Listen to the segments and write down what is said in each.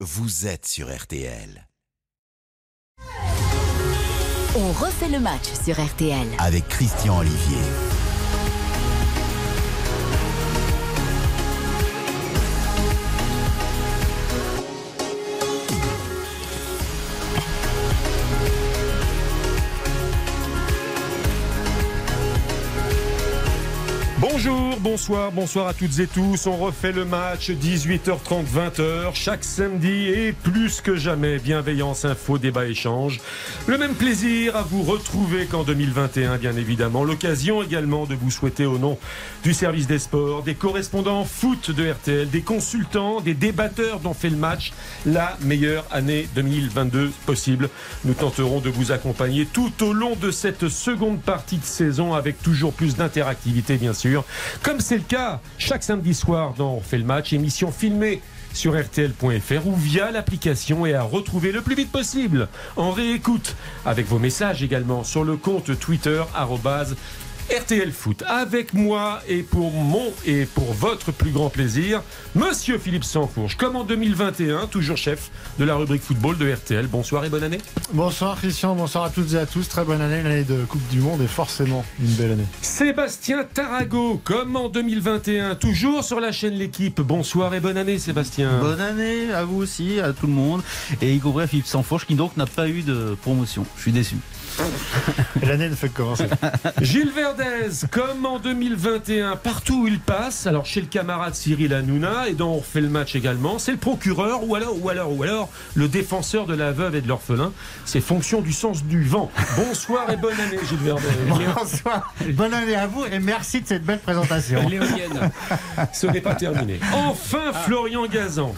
vous êtes sur RTL. On refait le match sur RTL. Avec Christian Olivier. Bonjour, bonsoir, bonsoir à toutes et tous. On refait le match 18h30, 20h chaque samedi et plus que jamais bienveillance, info, débat, échange. Le même plaisir à vous retrouver qu'en 2021, bien évidemment. L'occasion également de vous souhaiter au nom du service des sports, des correspondants foot de RTL, des consultants, des débatteurs dont fait le match, la meilleure année 2022 possible. Nous tenterons de vous accompagner tout au long de cette seconde partie de saison avec toujours plus d'interactivité, bien sûr. Comme c'est le cas chaque samedi soir dans On fait le match, émission filmée sur rtl.fr ou via l'application et à retrouver le plus vite possible. En réécoute avec vos messages également sur le compte Twitter RTL Foot. Avec moi et pour mon et pour votre plus grand plaisir, Monsieur Philippe Sansfourche, comme en 2021, toujours chef de la rubrique football de RTL. Bonsoir et bonne année. Bonsoir Christian, bonsoir à toutes et à tous. Très bonne année, l'année de Coupe du Monde et forcément une belle année. Sébastien Tarago, comme en 2021, toujours sur la chaîne L'équipe. Bonsoir et bonne année Sébastien. Bonne année à vous aussi, à tout le monde. Et y compris à Philippe Sansfourche qui donc n'a pas eu de promotion. Je suis déçu. L'année ne fait que commencer. Gilles Verdez, comme en 2021, partout où il passe, alors chez le camarade Cyril Hanouna, et dont on refait le match également, c'est le procureur, ou alors, ou alors, ou alors, le défenseur de la veuve et de l'orphelin. C'est fonction du sens du vent. Bonsoir et bonne année, Gilles Verdez. Bonsoir, bonne année à vous et merci de cette belle présentation. L'éolienne. Ce n'est pas terminé. Enfin, Florian Gazan.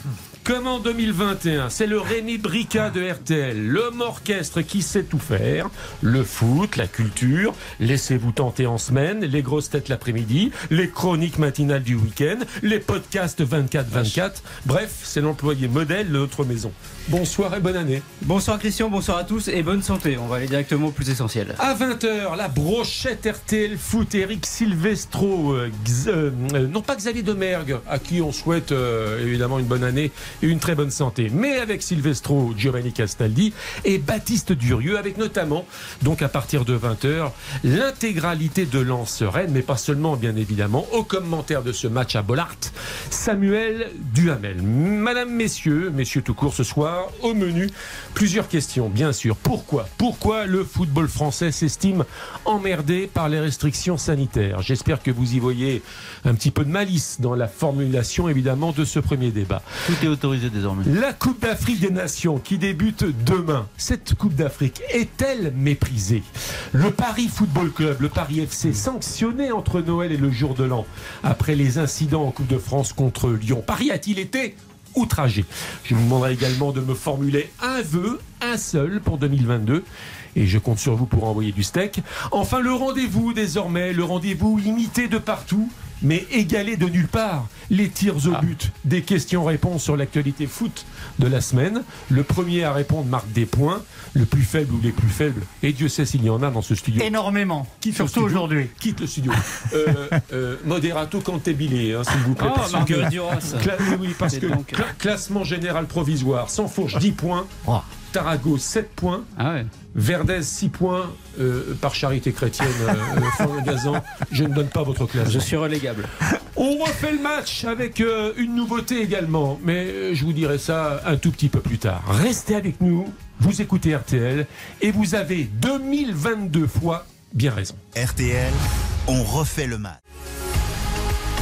Comme en 2021, c'est le Rémi Brica de RTL, l'homme orchestre qui sait tout faire. Le foot, la culture, laissez-vous tenter en semaine, les grosses têtes l'après-midi, les chroniques matinales du week-end, les podcasts 24-24. Bref, c'est l'employé modèle de notre maison. Bonsoir et bonne année. Bonsoir Christian, bonsoir à tous et bonne santé. On va aller directement au plus essentiel. À 20h, la brochette RTL Foot, Eric Silvestro, euh, euh, non pas Xavier Demergue, à qui on souhaite euh, évidemment une bonne année une très bonne santé, mais avec Silvestro, Giovanni Castaldi et Baptiste Durieux, avec notamment, donc à partir de 20h, l'intégralité de Rennes, mais pas seulement bien évidemment, au commentaire de ce match à Bollard, Samuel Duhamel. Madame, messieurs, messieurs tout court ce soir, au menu, plusieurs questions, bien sûr. Pourquoi? Pourquoi le football français s'estime emmerdé par les restrictions sanitaires? J'espère que vous y voyez un petit peu de malice dans la formulation, évidemment, de ce premier débat. Tout est La Coupe d'Afrique des Nations qui débute demain, cette Coupe d'Afrique est-elle méprisée? Le Paris Football Club, le Paris FC, sanctionné entre Noël et le jour de l'an, après les incidents en Coupe de France contre Lyon. Paris a-t-il été outragé? Je vous demanderai également de me formuler un vœu, un seul pour 2022 et je compte sur vous pour envoyer du steak. Enfin, le rendez-vous désormais, le rendez-vous imité de partout, mais égalé de nulle part. Les tirs au but, des questions-réponses sur l'actualité foot de la semaine. Le premier à répondre marque des points, le plus faible ou les plus faibles, et Dieu sait s'il y en a dans ce studio. Énormément, Quitte surtout aujourd'hui. Quitte le studio. Euh, euh, moderato cantabile, hein, s'il vous plaît. Oh, parce que- Duras. Oui, oui, parce que donc- cla- classement général provisoire, sans fourche 10 points, Oh. Tarago 7 points, Ah ouais. Verdez 6 points euh, par charité chrétienne, euh, euh, Gazan. Je ne donne pas votre classement. Je suis relégable. On refait le match avec euh, une nouveauté également, mais je vous dirai ça un tout petit peu plus tard. Restez avec nous, vous écoutez RTL et vous avez 2022 fois bien raison. RTL, on refait le match.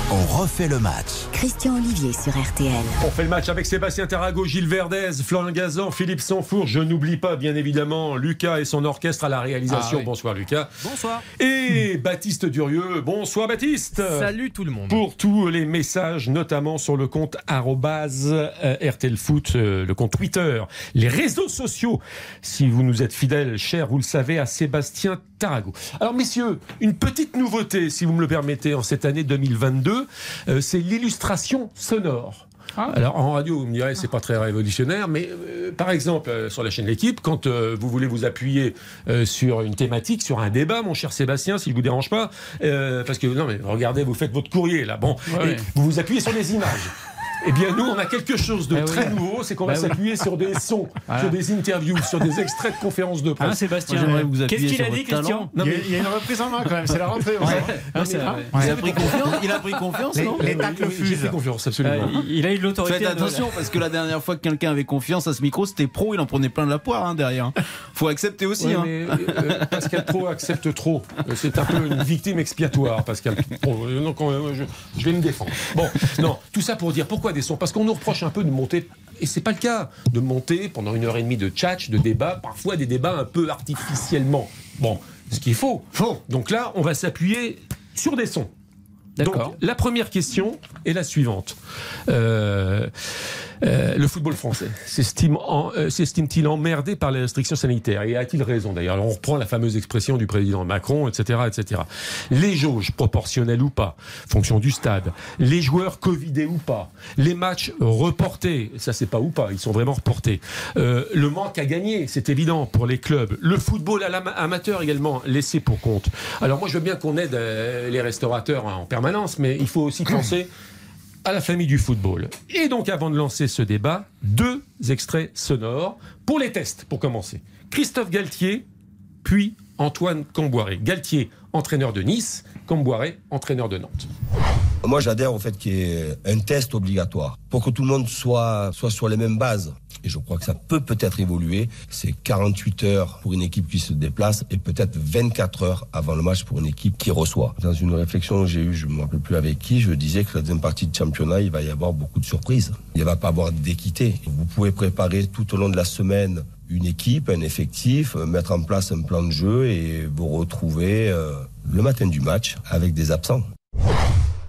On refait le match. Christian Olivier sur RTL. On fait le match avec Sébastien Tarago, Gilles Verdez, Florian Gazan, Philippe Sanfour. Je n'oublie pas, bien évidemment, Lucas et son orchestre à la réalisation. Ah oui. Bonsoir, Lucas. Bonsoir. Et Baptiste Durieux. Bonsoir, Baptiste. Salut tout le monde. Pour tous les messages, notamment sur le compte arrobase, euh, RTL Foot, euh, le compte Twitter, les réseaux sociaux. Si vous nous êtes fidèles, chers, vous le savez, à Sébastien Tarago. Alors, messieurs, une petite nouveauté, si vous me le permettez, en cette année 2022, euh, c'est l'illustration sonore. Ah. Alors en radio, vous me direz, c'est pas très révolutionnaire, mais euh, par exemple euh, sur la chaîne L'équipe, quand euh, vous voulez vous appuyer sur une thématique, sur un débat, mon cher Sébastien, si je vous dérange pas, parce que non mais regardez, vous faites votre courrier là, bon, Ouais, et ouais. vous vous appuyez sur les images. Eh bien, nous, on a quelque chose de oui. très nouveau, c'est qu'on va Bah oui. s'appuyer sur des sons, Voilà. sur des interviews, sur des extraits de conférences de Hein, presse. Sébastien Moi, j'aimerais vous appuyer Qu'est-ce qu'il a dit. Christian Non, Il y, mais- a, il y a une reprise en main quand même, c'est la rentrée. Ah. Il a pris confiance, il a pris confiance, non les tacles Oui, J'ai fusent. fait confiance, absolument. Euh, il- a eu de l'autorité. Faites Noël. attention parce que la dernière fois que quelqu'un avait confiance à ce micro, c'était pro, il en prenait plein de la poire hein, derrière. Faut accepter aussi. Ouais, hein. mais, euh, Pascal Pro accepte trop. Euh, C'est un peu une victime expiatoire, Pascal Pro. Euh, Donc, euh, je, je vais me défendre. Bon, non, tout ça pour dire pourquoi des sons Parce qu'on nous reproche un peu de monter, et c'est pas le cas, de monter pendant une heure et demie de tchatch, de débat, parfois des débats un peu artificiellement. Bon, ce qu'il faut. Faux. Donc là, on va s'appuyer sur des sons. D'accord. Donc, la première question est la suivante. Euh, euh, le football français euh, s'estime-t-il emmerdé par les restrictions sanitaires? Et a-t-il raison d'ailleurs? On reprend la fameuse expression du président Macron, etc., etc. Les jauges, proportionnelles ou pas, fonction du stade, les joueurs covidés ou pas, les matchs reportés, ça c'est pas ou pas, ils sont vraiment reportés. Euh, le manque à gagner, c'est évident pour les clubs. Le football amateur également laissé pour compte. Alors moi je veux bien qu'on aide les restaurateurs hein, en permanence, mais il faut aussi penser à la famille du football. Et donc avant de lancer ce débat, deux extraits sonores pour les tests, pour commencer. Christophe Galtier, puis Antoine Camboiré. Galtier, entraîneur de Nice, Camboiré, entraîneur de Nantes. Moi, j'adhère au fait qu'il y ait un test obligatoire pour que tout le monde soit, soit sur les mêmes bases. Et je crois que ça peut peut-être évoluer. C'est 48 heures pour une équipe qui se déplace et peut-être 24 heures avant le match pour une équipe qui reçoit. Dans une réflexion que j'ai eue, je ne me rappelle plus avec qui, je disais que la deuxième partie de championnat, il va y avoir beaucoup de surprises. Il ne va pas avoir d'équité. Vous pouvez préparer tout au long de la semaine une équipe, un effectif, euh, mettre en place un plan de jeu et vous retrouver euh, le matin du match avec des absents.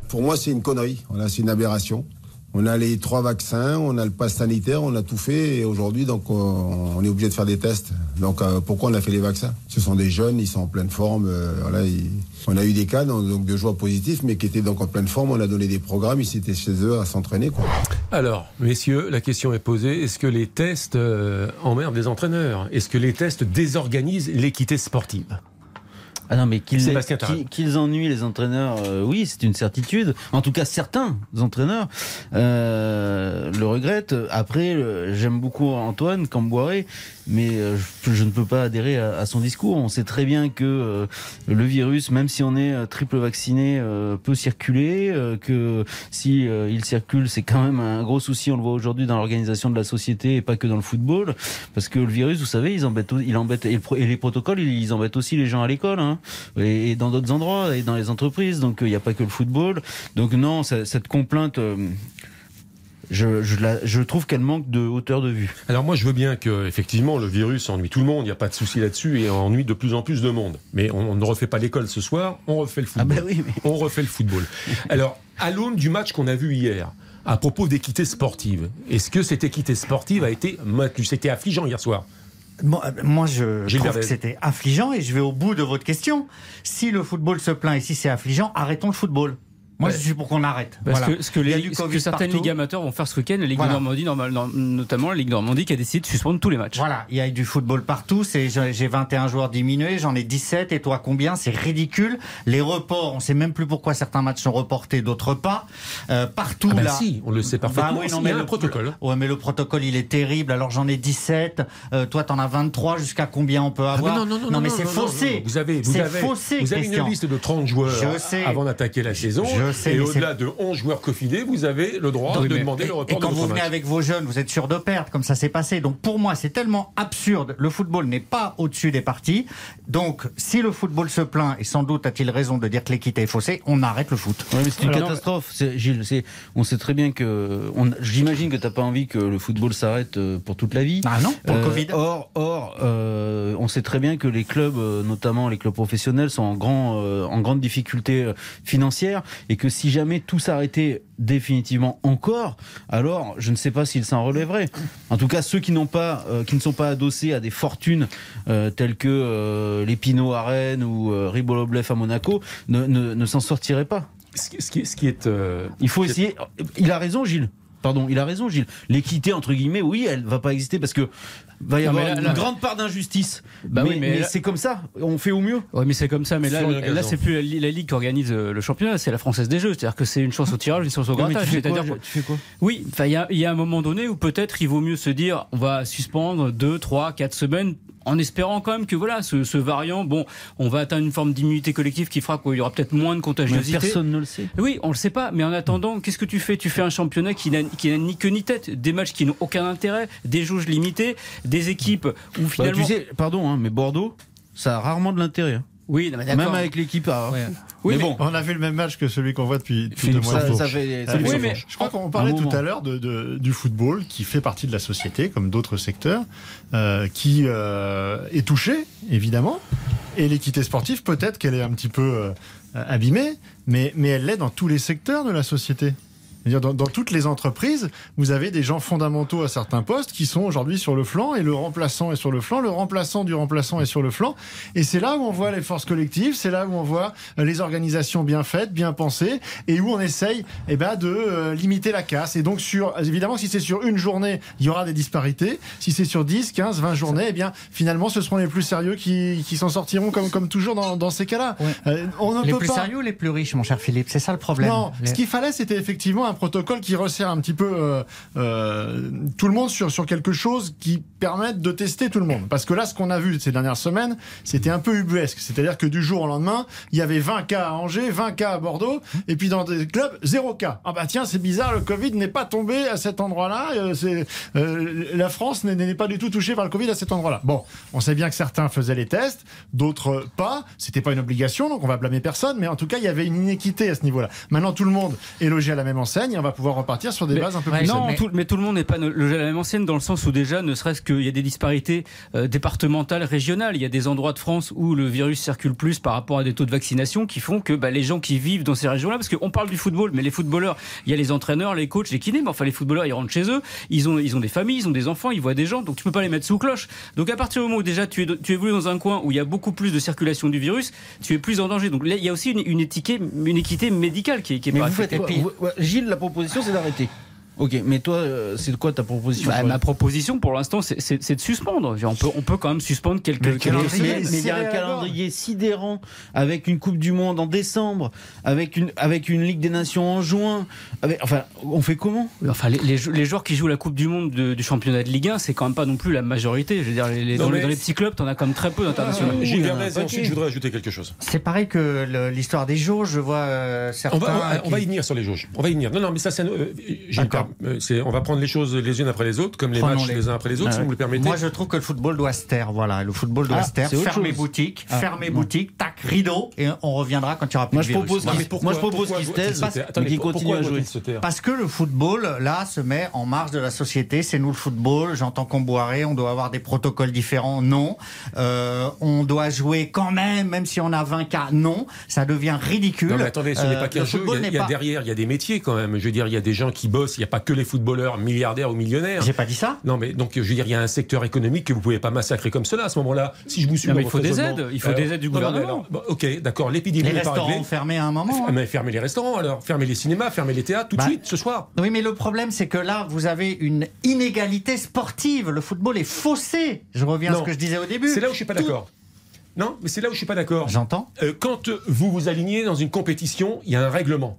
Pour moi, c'est une connerie. C'est une aberration. On a les trois vaccins, on a le pass sanitaire, on a tout fait et aujourd'hui, donc, on, est obligé de faire des tests. Donc, euh, pourquoi on a fait les vaccins? Ce sont des jeunes, ils sont en pleine forme. euh, on a eu des cas donc, de joueurs positifs, mais qui étaient donc en pleine forme. On a donné des programmes, ils étaient chez eux à s'entraîner. Alors, messieurs, la question est posée. Est-ce que les tests euh, emmerdent les entraîneurs? Est-ce que les tests désorganisent l'équité sportive? Ah non, mais qu'ils qu'ils ennuient les entraîneurs, euh, oui, c'est une certitude. En tout cas, certains entraîneurs euh, le regrettent. Après, euh, j'aime beaucoup Antoine Camboiré, mais euh, je, je ne peux pas adhérer à, à son discours. On sait très bien que euh, le virus, même si on est euh, triple vacciné, euh, peut circuler, euh, que si euh, il circule, c'est quand même un gros souci. On le voit aujourd'hui dans l'organisation de la société et pas que dans le football, parce que le virus, vous savez, ils embêtent, il embête et, les protocoles, ils, embêtent aussi les gens à l'école, hein, et, dans d'autres endroits et dans les entreprises. Donc il n'y a pas que le football. Donc non, cette complainte. Je, je, la- je trouve qu'elle manque de hauteur de vue. Alors moi, je veux bien que effectivement le virus ennuie tout le monde. Il n'y a pas de souci là-dessus et ennuie de plus en plus de monde. Mais on, on ne refait pas l'école ce soir. On refait le Ah football. ben oui, mais On refait le football. Alors, à l'aune du match qu'on a vu hier, à propos d'équité sportive, est-ce que cette équité sportive a été maintenue? C'était affligeant hier soir. Moi, moi, je Gilles trouve Verdez. que c'était affligeant et je vais au bout de votre question. Si le football se plaint et si c'est affligeant, arrêtons le football. Moi, je suis pour qu'on arrête. Parce Voilà. que ce que, les, du ce que certaines partout. ligues amateurs vont faire ce week-end, la Ligue Voilà. de Normandie, normal- no- notamment la Ligue de Normandie, qui a décidé de suspendre tous les matchs. Voilà, il y a du football partout. C'est j'ai j'ai 21 joueurs diminués, j'en ai 17. Et toi, combien? C'est ridicule. Les reports, on sait même plus pourquoi certains matchs sont reportés, d'autres pas. Euh, partout Ah ben là. si, on le sait parfaitement. Bah oui, non, mais le- protocole. Ouais, mais le protocole, il est terrible. Alors j'en ai 17. Euh, toi, t'en as 23. Jusqu'à combien on peut Ah, mais avoir? non, non, non, mais non, c'est non, non, faussé. non. Vous avez, vous C'est avez, faussé, vous avez une liste de 30 joueurs Je sais. avant d'attaquer la saison. Je sais, et au-delà de 11 joueurs cofidés, vous avez le droit Oui, de mais- demander Et, le et report quand de vous venez match. avec vos jeunes, vous êtes sûr de perdre, comme ça s'est passé. Donc pour moi, c'est tellement absurde. Le football n'est pas au-dessus des parties. Donc si le football se plaint, et sans doute a-t-il raison de dire que l'équité est faussée, on arrête le foot. Ouais, mais c'est une Alors, catastrophe. Gilles, c'est- on sait très bien que. on- J'imagine que t'as pas envie que le football s'arrête euh, pour toute la vie. Ah non, pour le Euh, Covid. Or, or euh, on sait très bien que les clubs, euh, notamment les clubs professionnels, sont en, grand, euh, en grande difficulté euh, financière et que si jamais tout s'arrêtait définitivement encore, alors je ne sais pas s'ils s'en relèveraient. En tout cas, ceux qui n'ont pas, euh, qui ne sont pas adossés à des fortunes euh, telles que euh, les Pinot à Rennes ou euh, Riboloblev à Monaco ne, ne, ne s'en sortiraient pas. Ce qui, ce est. Il faut essayer. Il a raison, Gilles. Pardon, il a raison, Gilles. L'équité entre guillemets, oui, elle va pas exister parce que va y avoir là- une là- grande part d'injustice. Bah mais oui, mais mais là- c'est comme ça. On fait au mieux. Ouais, mais c'est comme ça. Mais là, là, c'est plus la, li- la ligue qui organise euh, le championnat, c'est la française des jeux. C'est-à-dire que c'est une chance au tirage, une chance au grattage. tu fais quoi, C'est-à-dire je- tu fais quoi? Oui, enfin, il y y a un moment donné où peut-être il vaut mieux se dire on va suspendre deux, trois, quatre semaines en espérant quand même que voilà ce, ce variant, bon, on va atteindre une forme d'immunité collective qui fera qu'il y aura peut-être moins de Mais contagiosité. Personne ne le sait. Oui, on le sait pas, mais en attendant, qu'est-ce que tu fais? Tu fais un championnat qui n'a ni queue ni tête, des matchs qui n'ont aucun intérêt, des jauges limitées, des équipes où Bah, finalement. tu sais, pardon, hein, mais Bordeaux, ça a rarement de l'intérêt. hein. Oui, non, mais. Même avec l'équipe. Ouais. mais, Oui, bon, On a vu le même match que celui qu'on voit depuis, depuis ça, deux mois. ça fait. ça fait oui, mais- manche. Je crois qu'on parlait tout à l'heure de, de- du football qui fait partie de la société, comme d'autres secteurs, euh, qui euh, est touché, évidemment. Et l'équité sportive, peut-être qu'elle est un petit peu euh, abîmée, mais, mais elle l'est dans tous les secteurs de la société. Dans, dans toutes les entreprises, vous avez des gens fondamentaux à certains postes qui sont aujourd'hui sur le flanc et le remplaçant est sur le flanc, le remplaçant du remplaçant est sur le flanc. Et c'est là où on voit les forces collectives, c'est là où on voit euh, les organisations bien faites, bien pensées, et où on essaye eh ben, de euh, limiter la casse. Et donc, sur, évidemment, si c'est sur une journée, il y aura des disparités. Si c'est sur 10, 15, 20 journées, eh bien, finalement, ce seront les plus sérieux qui, qui s'en sortiront comme, comme toujours dans, dans ces cas-là. Ouais. Euh, on ne Les peut plus pas... sérieux ou les plus riches, mon cher Philippe? C'est ça le problème. Non, Les- ce qu'il fallait, c'était effectivement un protocole qui resserre un petit peu euh, euh, tout le monde sur, sur quelque chose qui permette de tester tout le monde. Parce que là, ce qu'on a vu ces dernières semaines, c'était un peu ubuesque. C'est-à-dire que du jour au lendemain, il y avait 20 cas à Angers, 20 cas à Bordeaux, et puis dans des clubs, zéro cas. Ah bah tiens, c'est bizarre, le Covid n'est pas tombé à cet endroit-là. euh, euh, la France n'est pas du tout touchée par le Covid à cet endroit-là. Bon, on sait bien que certains faisaient les tests, d'autres pas. C'était pas une obligation, donc on va blâmer personne, mais en tout cas, il y avait une inéquité à ce niveau-là. Maintenant, tout le monde est logé à la même enseigne, et on va pouvoir repartir sur des Mais- bases un peu ouais, plus non, mais- tout, mais tout le monde n'est pas logé à la même ancienne dans le sens où déjà, ne serait-ce qu'il y a des disparités euh, départementales, régionales. Il y a des endroits de France où le virus circule plus par rapport à des taux de vaccination qui font que bah, les gens qui vivent dans ces régions-là, parce qu'on parle du football, mais les footballeurs, il y a les entraîneurs, les coachs, les kinés, mais enfin les footballeurs, ils rentrent chez eux, ils ont, ils ont des familles, ils ont des enfants, ils voient des gens, donc tu peux pas les mettre sous cloche. Donc à partir du moment où déjà tu, es, tu évolues dans un coin où il y a beaucoup plus de circulation du virus, tu es plus en danger. Donc là, il y a aussi une, une, étiquette, une équité médicale qui est, qui est Mais pas vous faites respectée. quoi? Vous- ouais, Gilles, la proposition, c'est d'arrêter. Ok, mais toi, euh, c'est quoi ta proposition Bah, ma proposition pour l'instant, c'est- de suspendre. On peut, on peut quand même suspendre quelques. Mais le quelques Mais il y a un calendrier sidérant avec une Coupe du Monde en décembre, avec une, avec une Ligue des Nations en juin. Avec, enfin, on fait comment? Enfin, les, les jou- les joueurs qui jouent la Coupe du Monde de- du championnat de Ligue 1, c'est quand même pas non plus la majorité. Je veux dire, les- les- Non, dans, les, mais- dans les petits clubs, t'en as quand même très peu d'internationaux. oui, Gilles il y en a un Verdez, et paquet. ensuite je voudrais ajouter quelque chose. C'est pareil que l'histoire des jauges. Je vois euh, certains. On va, on va- on va qui- y venir sur les jauges. On va y venir. Non, non, mais ça, c'est. euh, Euh, c'est- on va prendre les choses les unes après les autres, comme les Prenons matchs les- les uns après les autres, Ah si vous le permettez. Moi, je trouve que le football doit se taire. Voilà, le football doit Ah, se taire. Fermer boutique, Ah, fermer boutique, tac, rideau, et on reviendra quand il y aura plus Moi, de je virus. propose moi, je propose qu'il se taise, mais qu'il continue à jouer. Parce que le football, là, se met en marge de la société. C'est nous le football. J'entends qu'on boirait, on doit avoir des protocoles différents. Non. Euh, on doit jouer quand même, même si on a 20 cas. Non. Ça devient ridicule. Non, mais attendez, ce n'est Euh, pas qu'un le jeu. Il y a, derrière, il y a des métiers quand même. Je veux dire, il y a des gens qui bossent. Il n'y a pas que les footballeurs milliardaires ou millionnaires. J'ai pas dit ça. Non, mais donc, je veux dire, il y a un secteur économique que vous pouvez pas massacrer comme cela à ce moment-là. Si je vous suis Non, dans mais il faut des aides. Il faut des aides du non, non, mais gouvernement. alors, bon, ok, d'accord. L'épidémie Les n'est pas restaurants fermés à un moment. Ah, mais fermez les restaurants alors, fermez les cinémas, fermez les théâtres tout de Bah, suite ce soir. Oui, mais le problème, c'est que là, vous avez une inégalité sportive. Le football est faussé. Je reviens à ce que je disais au début. C'est là où je suis pas Tout- d'accord. Non, mais c'est là où je suis pas d'accord. J'entends. Euh, quand vous vous alignez dans une compétition, il y a un règlement.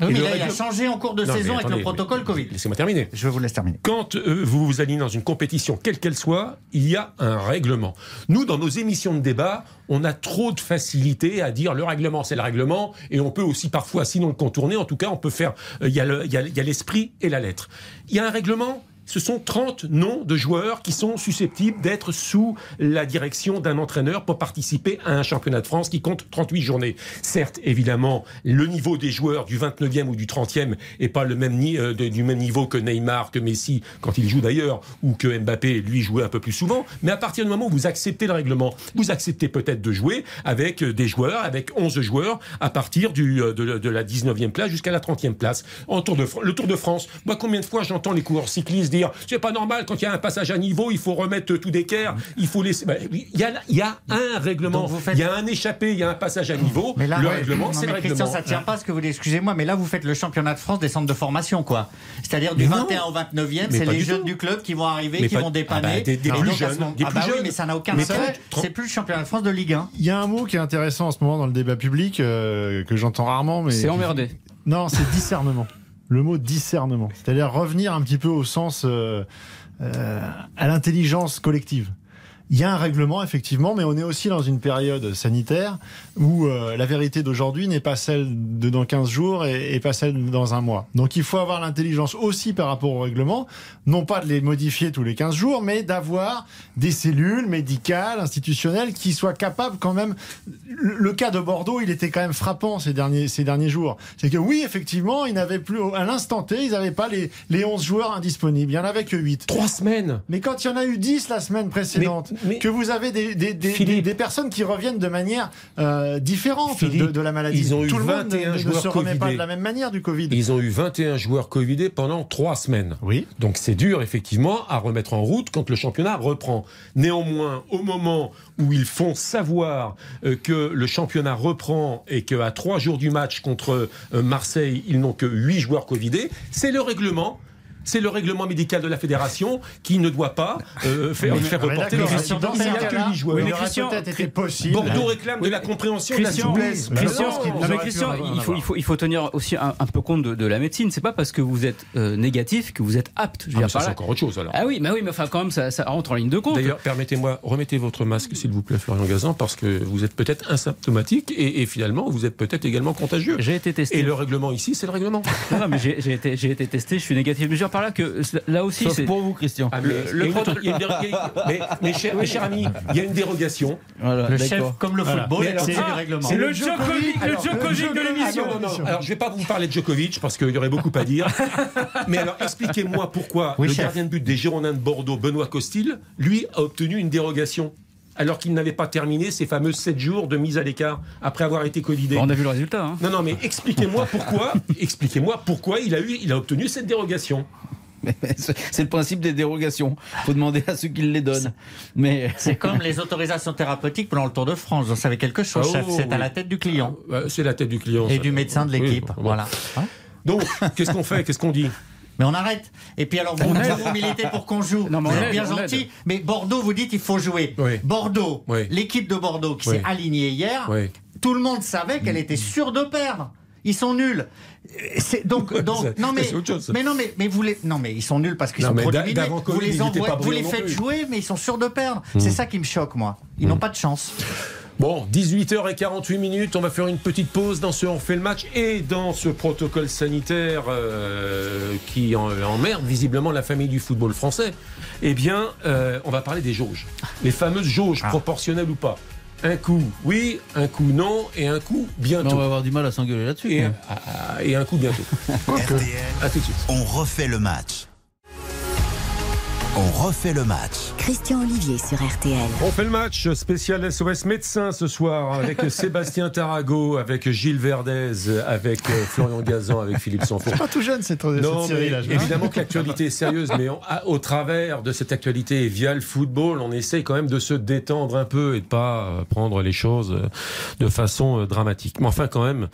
Oui, Et mais il a changé en cours de Non, saison avec le protocole mais- Covid. Laissez-moi terminer. Je vous laisse terminer. Quand euh, vous vous alignez dans une compétition, quelle qu'elle soit, il y a un règlement. Nous, dans nos émissions de débat, on a trop de facilité à dire le règlement, c'est le règlement, et on peut aussi parfois, sinon le contourner, en tout cas, on peut faire. euh, Il y a le- il y a- il y a l'esprit et la lettre. Il y a un règlement. Ce sont 30 noms de joueurs qui sont susceptibles d'être sous la direction d'un entraîneur pour participer à un championnat de France qui compte 38 journées. Certes, évidemment, le niveau des joueurs du 29e ou du 30e est pas le même euh, du même niveau que Neymar, que Messi quand il joue d'ailleurs, ou que Mbappé lui jouait un peu plus souvent. Mais à partir du moment où vous acceptez le règlement, vous acceptez peut-être de jouer avec euh, des joueurs, avec 11 joueurs à partir euh, de, la 19e place jusqu'à la 30e place. Le Tour de France, moi combien de fois j'entends les coureurs cyclistes dire c'est pas normal quand il y a un passage à niveau, il faut remettre tout d'équerre, il faut laisser. Ben, il y, a, il y a un règlement, faites- il y a un échappé, il y a un passage à niveau. Mais là, le ouais. règlement, c'est le mais Christian, règlement. ça tient pas ce que vous dites. Excusez-moi, mais là, vous faites le championnat de France des centres de formation, quoi. C'est-à-dire du Mais non. 21 au 29e, Mais c'est les du jeunes tout. du club qui vont arriver, Mais qui pas- vont ah dépanner. bah, des- des plus jeunes, ce moment- des ah plus bah oui, jeunes. mais ça n'a aucun Mais intérêt. C'est plus le championnat de France de Ligue 1. Il y a un mot qui est intéressant en ce moment dans le débat public euh, que j'entends rarement, mais C'est emmerdé. Non, c'est discernement. Le mot discernement, c'est-à-dire revenir un petit peu au sens euh, euh, à l'intelligence collective. Il y a un règlement, effectivement, mais on est aussi dans une période sanitaire où euh, la vérité d'aujourd'hui n'est pas celle de dans 15 jours et, et pas celle dans un mois. Donc il faut avoir l'intelligence aussi par rapport au règlement, non pas de les modifier tous les 15 jours, mais d'avoir des cellules médicales, institutionnelles qui soient capables quand même. Le, le cas de Bordeaux, il était quand même frappant ces derniers, ces derniers jours. C'est que oui, effectivement, ils n'avaient plus, à l'instant T, ils n'avaient pas les, les 11 joueurs indisponibles. Il n'y en avait que 8. Trois semaines. Mais quand il y en a eu 10 la semaine précédente, Mais- mais- que vous avez des, des, des, Philippe. des- des personnes qui reviennent de manière euh, différente Philippe, de, de la maladie. ils ont eu Tout le monde ne- 21 ne, joueurs se remet pas Covidés. de la même manière du Covid. Ils ont eu 21 joueurs Covidés pendant trois semaines. Oui. Donc c'est dur effectivement à remettre en route quand le championnat reprend. Néanmoins, au moment où ils font savoir euh, que le championnat reprend et qu'à trois jours du match contre euh, Marseille, ils n'ont que huit joueurs Covidés, c'est le règlement. C'est le règlement médical de la fédération qui ne doit pas euh, faire, Mais- faire mais reporter mais Il n'y a que joueurs. il mais Christian, été possible. Bordeaux réclame de la compréhension et de la Christian, souplesse. Christian, non, non, mais Christian, il faut, avoir. il, faut, il faut tenir aussi un, un peu compte de, de la médecine. C'est pas parce que vous êtes euh, négatif que vous êtes apte. Je Ah, dire ça, c'est là. encore autre chose alors. Ah oui, mais oui, mais enfin quand même ça, ça rentre en ligne de compte. D'ailleurs, permettez-moi, remettez votre masque, s'il vous plaît, Florian Gazan, parce que vous êtes peut-être asymptomatique et, et finalement, vous êtes peut-être également contagieux. j'ai été testé. Et le règlement ici, c'est le règlement. Non, non, mais j'ai été, testé, je suis négatif. Mais par là que là aussi, Sauf c'est. pour vous, Christian. Ah, mais Le- il y a le une mais, mais cher, mais cher ami, il y a dérogation. Voilà, Le chef, comme le Voilà. football, alors, au-dessus c'est- règlement. C'est le Djokovic, le Alors, Djokovic de l'émission. Ah. Alors, je vais pas vous parler de Djokovic parce qu'il y aurait beaucoup à dire. Mais alors, expliquez-moi pourquoi Oui, le chef. gardien de but des Girondins de Bordeaux, Benoît Costil, lui, a obtenu une dérogation. Alors qu'il n'avait pas terminé ses fameux 7 jours de mise à l'écart après avoir été covidé. Bon, on a vu le résultat. Hein. Non, non, mais expliquez-moi pourquoi, expliquez-moi pourquoi il a eu, il a obtenu cette dérogation. C'est le principe des dérogations. faut demander à ceux qui les donnent. Mais C'est comme les autorisations thérapeutiques pendant le Tour de France. Vous savez quelque chose, Ah, chef? oh, C'est à la tête du client. Euh, C'est la tête du client. Et ça. du médecin de Oui, l'équipe. bon. Voilà. Hein Donc, qu'est-ce qu'on fait? Qu'est-ce qu'on dit? Mais on arrête. Et puis alors, vous, vous, vous militez pour qu'on joue. Non, mais vous êtes bien gentil. Mais Bordeaux, vous dites il faut jouer. Oui. Bordeaux, Oui. l'équipe de Bordeaux qui Oui. s'est alignée hier, Oui. tout le monde savait qu'elle était sûre de perdre. Ils sont nuls. Donc non mais mais non mais mais vous les non mais ils sont nuls parce qu'ils sont trop dominés. Vous les vous les faites plus. jouer mais ils sont sûrs de perdre. C'est ça qui me choque moi. Ils n'ont pas de chance. Bon, 18h48 minutes, on va faire une petite pause dans ce On fait le match et dans ce protocole sanitaire euh, qui en- emmerde visiblement la famille du football français. Eh bien, euh, on va parler des jauges. Les fameuses jauges, Ah. proportionnelles ou pas. Un coup oui, un coup non et un coup on bientôt. va avoir du mal à s'engueuler là-dessus. Et, un coup bientôt. RTL, À tout de suite. on refait le match. On refait le match. Christian Olivier sur RTL. On fait le match spécial SOS médecin ce soir avec Sébastien Tarago, avec Gilles Verdez, avec euh, Florian Gazan, avec Philippe Sanfour. Pas tout jeune cette, Non, cette série là. évidemment que l'actualité est sérieuse, mais on- à- au travers de cette actualité et via le football, on essaye quand même de se détendre un peu et de pas euh, prendre les choses euh, de façon dramatique. Mais enfin, quand même,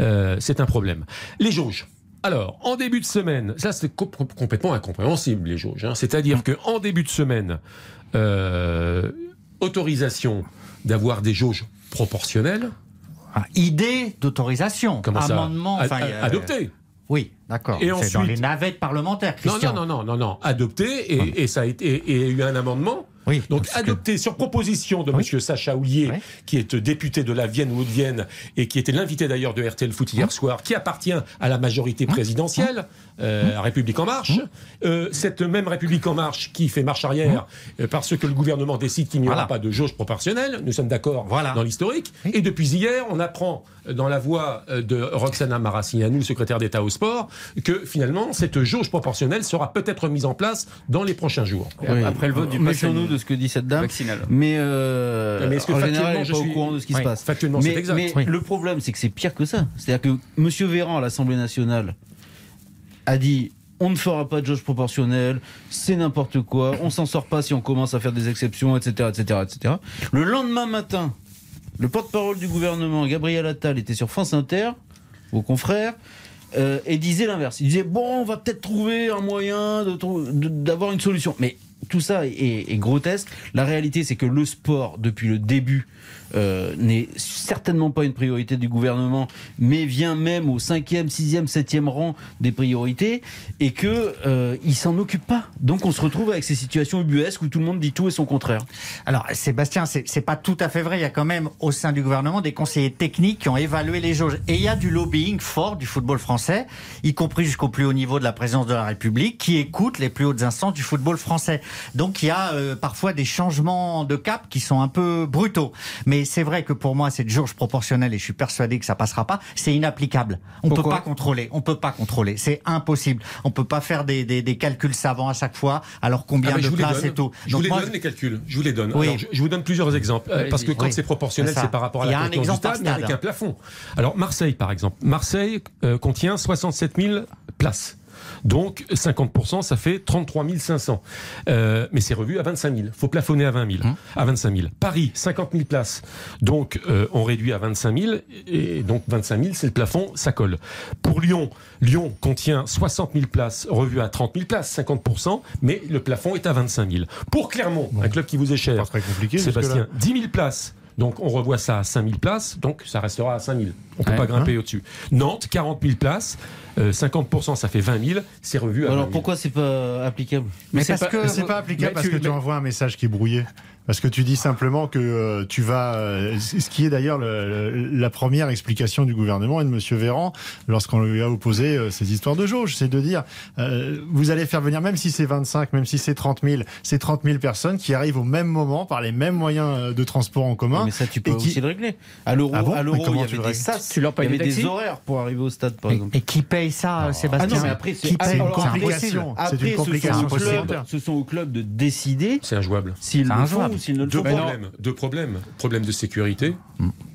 euh, c'est un problème. Les jauges. Alors, en début de semaine, ça c'est co- complètement incompréhensible les jauges. hein. C'est-à-dire que en début de semaine, euh, autorisation d'avoir des jauges proportionnelles. Ah, idée d'autorisation, amendement, enfin, euh, adopté. Oui, d'accord. Et C'est dans ensuite- les navettes parlementaires, Non, Christian. non, non, non, non, non. Adopté et, et ça a été et, et il y a eu un amendement. Oui. Donc que- adopté sur proposition de Oui. Monsieur Sacha Houlier, Oui. qui est député de la Vienne ou de Vienne et qui était l'invité d'ailleurs de RTL Foot hier soir, qui appartient à la majorité présidentielle, euh, à République en marche. Euh, cette même République en marche qui fait marche arrière euh, parce que le gouvernement décide qu'il n'y aura Voilà. pas de jauge proportionnelle. Nous sommes d'accord Voilà. dans l'historique. Oui. Et depuis hier, on apprend euh, dans la voix euh, de Roxana Maracineanu, secrétaire d'État au sport, que finalement cette jauge proportionnelle sera peut-être mise en place dans les prochains jours. Oui. Après le vote du de ce que dit cette dame. vaccinal. Mais, euh, Mais est-ce que en général, factuellement, elle je n'est pas suis- au courant de ce qui Oui. se passe. Factuellement, mais c'est exact. mais Oui. le problème, c'est que c'est pire que ça. C'est-à-dire que M. Véran, à l'Assemblée nationale, a dit on ne fera pas de jauge proportionnelle, c'est n'importe quoi, on s'en sort pas si on commence à faire des exceptions, etc., etc., etc. Le lendemain matin, le porte-parole du gouvernement, Gabriel Attal, était sur France Inter, vos confrères, euh, et disait l'inverse. Il disait bon, on va peut-être trouver un moyen de trou- de- d'avoir une solution. Mais tout ça est, grotesque. La réalité, c'est que le sport, depuis le début, euh, n'est certainement pas une priorité du gouvernement, mais vient même au cinquième, sixième, septième rang des priorités, et que euh, s'en occupe pas. Donc on se retrouve avec ces situations ubuesques où tout le monde dit tout et son contraire. Alors, Sébastien, c'est c'est pas tout à fait vrai. Il y a quand même au sein du gouvernement des conseillers techniques qui ont évalué les jauges. Et il y a du lobbying fort du football français, y compris jusqu'au plus haut niveau de la présidence de la République, qui écoute les plus hautes instances du football français. Donc il y a euh, parfois des changements de cap qui sont un peu brutaux. Mais c'est vrai que pour moi, cette jauge proportionnelle, et je suis persuadé que ça passera pas, c'est inapplicable. On peut Pourquoi pas contrôler. On peut pas contrôler. C'est impossible. On peut pas faire des, des, des calculs savants à chaque fois. Alors combien Ah, mais de je vous les places donne. et tout. Je vous Donc les moi, donne les calculs. Je vous les donne. Oui. Alors, je, je vous donne plusieurs exemples. Euh, parce que quand Oui. c'est proportionnel, C'est par rapport à Il y la a un exemple stade, mais avec un plafond. Alors Marseille, par exemple. Marseille euh, contient 67 000 places. Donc 50%, ça fait 33 500. Euh, mais c'est revu à 25 000. faut plafonner à 20 000. Hum. À 25 000. Paris, 50 000 places. Donc euh, on réduit à 25 000. Et donc 25 000, c'est le plafond, ça colle. Pour Lyon, Lyon contient 60 000 places, revu à 30 000 places, 50%, mais le plafond est à 25 000. Pour Clermont, un club qui vous est cher, très compliqué. Sébastien, jusque-là. 10 000 places. Donc on revoit ça à 5 000 places, donc ça restera à 5 000. On peut Ouais. pas grimper au-dessus. Nantes, 40 000 places, euh, 50%, ça fait 20 000, c'est revu à 20 Alors 000. pourquoi c'est pas applicable Mais c'est parce pas- que Mais c'est pas applicable mais parce tu- que tu mais- envoies un message qui est brouillé. Parce que tu dis simplement que euh, tu vas. euh, ce qui est d'ailleurs le- le- la première explication du gouvernement et de Monsieur Véran lorsqu'on lui a opposé euh, ces histoires de jauge, c'est de dire euh, vous allez faire venir, même si c'est 25, même si c'est 30 000, c'est 30 000 personnes qui arrivent au même moment par les mêmes moyens euh, de transport en commun. Mais ça, tu peux et qui- aussi le régler. À l'euro, Ah bon il y avait des sas, Tu leur il y payes avait des horaires pour arriver au stade, par Et, exemple. et qui paye ça, Ah Sébastien non, mais après, c'est après, Après, une ce complication impossible. ce sont aux clubs de décider C'est injouable. s'ils le font ou s'ils ne le Deux font pas. problèmes, deux problèmes. Problème de sécurité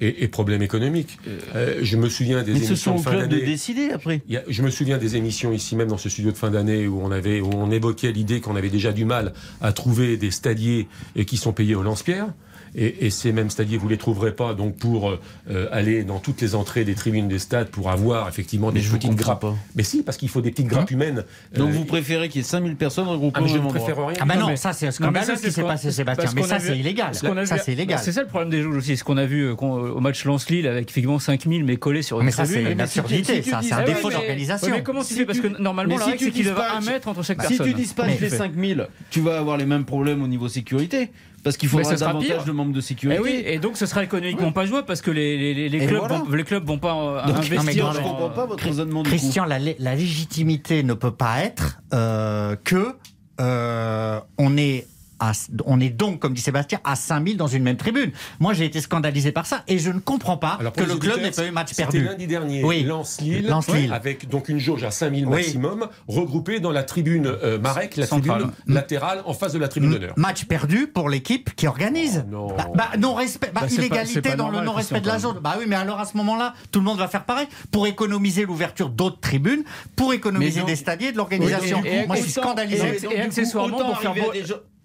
et, et problème économique. Euh, je me souviens des émissions sont de aux fin clubs de d'année. décider après. Je me souviens des émissions ici même dans ce studio de fin d'année où on avait où on évoquait l'idée qu'on avait déjà du mal à trouver des stadiers et qui sont payés au lance-pierre. Et, et ces mêmes stadiers, vous les trouverez pas donc pour euh, euh, aller dans toutes les entrées des tribunes des stades pour avoir effectivement Mais des petites grappes. pas. Mais si, parce qu'il faut des petites grappes humaines. Donc Euh, vous préférez qu'il y ait 5000 personnes regroupées ah, mais au je même ne endroit préfère rien. Ah bah Non, mais- ça c'est ce c'est qui s'est ce qu'on- passé, Sébastien. Mais ça a vu- c'est illégal. A Ça c'est illégal. C'est ça le problème des jauges aussi. Ce qu'on a vu au match Lens-Lille avec effectivement 5000 mais collés sur une Mais ça c'est une si absurdité, si ça c'est un défaut d'organisation. Mais comment tu Si fais Parce que normalement, la si règle, tu c'est qu'il un dispatches- mètre entre chaque Si personne. tu dispatches les 5000, tu vas avoir les mêmes problèmes au niveau sécurité. Parce qu'il Mais faudra ce sera davantage pire. de membres de sécurité. Eh oui, et donc ce sera économiquement pas jouable parce que les, les, les, clubs, voilà. vont, les clubs vont pas euh, Donc, investir. non, mais je comprends pas votre raisonnement. Christian, la, la légitimité ne peut pas être euh, que euh, on est à- on est donc, comme dit Sébastien, à 5000 dans une même tribune. Moi, j'ai été scandalisé par ça et je ne comprends pas Alors, que le club n'ait pas eu match C'était perdu. lundi dernier, Oui. Lens-Lille, avec donc une jauge à 5000 Oui. maximum, regroupée dans la tribune euh, Marek, la Centrale. tribune latérale en face de la tribune M- d'honneur. Match perdu pour l'équipe qui organise. Oh, non. Bah, bah, non-respect, bah, Bah, illégalité pas dans le non-respect de la zone. Bah oui, mais alors à ce moment-là, tout le monde va faire pareil pour économiser l'ouverture d'autres tribunes, pour économiser donc- des stadiers, de l'organisation. Oui, Moi, je suis scandalisé. et- accessoirement, pour faire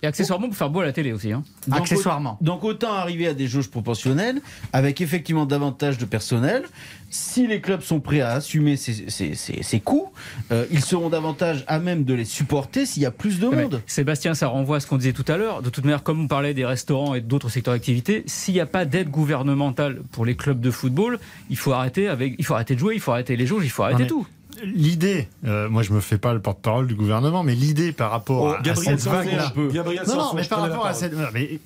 Et accessoirement pour faire beau à la télé aussi. Hein. Donc, Accessoirement. Donc autant arriver à des jauges proportionnelles avec effectivement davantage de personnel. Si les clubs sont prêts à assumer ces, ces- ces- ces coûts, euh, ils seront davantage à même de les supporter s'il y a plus de Mais monde. Sébastien, ça renvoie à ce qu'on disait tout à l'heure. De toute manière, comme on parlait des restaurants et d'autres secteurs d'activité, s'il n'y a pas d'aide gouvernementale pour les clubs de football, il faut arrêter avec, il faut arrêter de jouer, il faut arrêter les jauges, il faut arrêter tout. L'idée, euh, moi je me fais pas le porte-parole du gouvernement, mais l'idée par rapport Oh, à, à Gabriel cette Sanson, vague-là. Gabriel Non, non, mais par rapport à cette. non, mais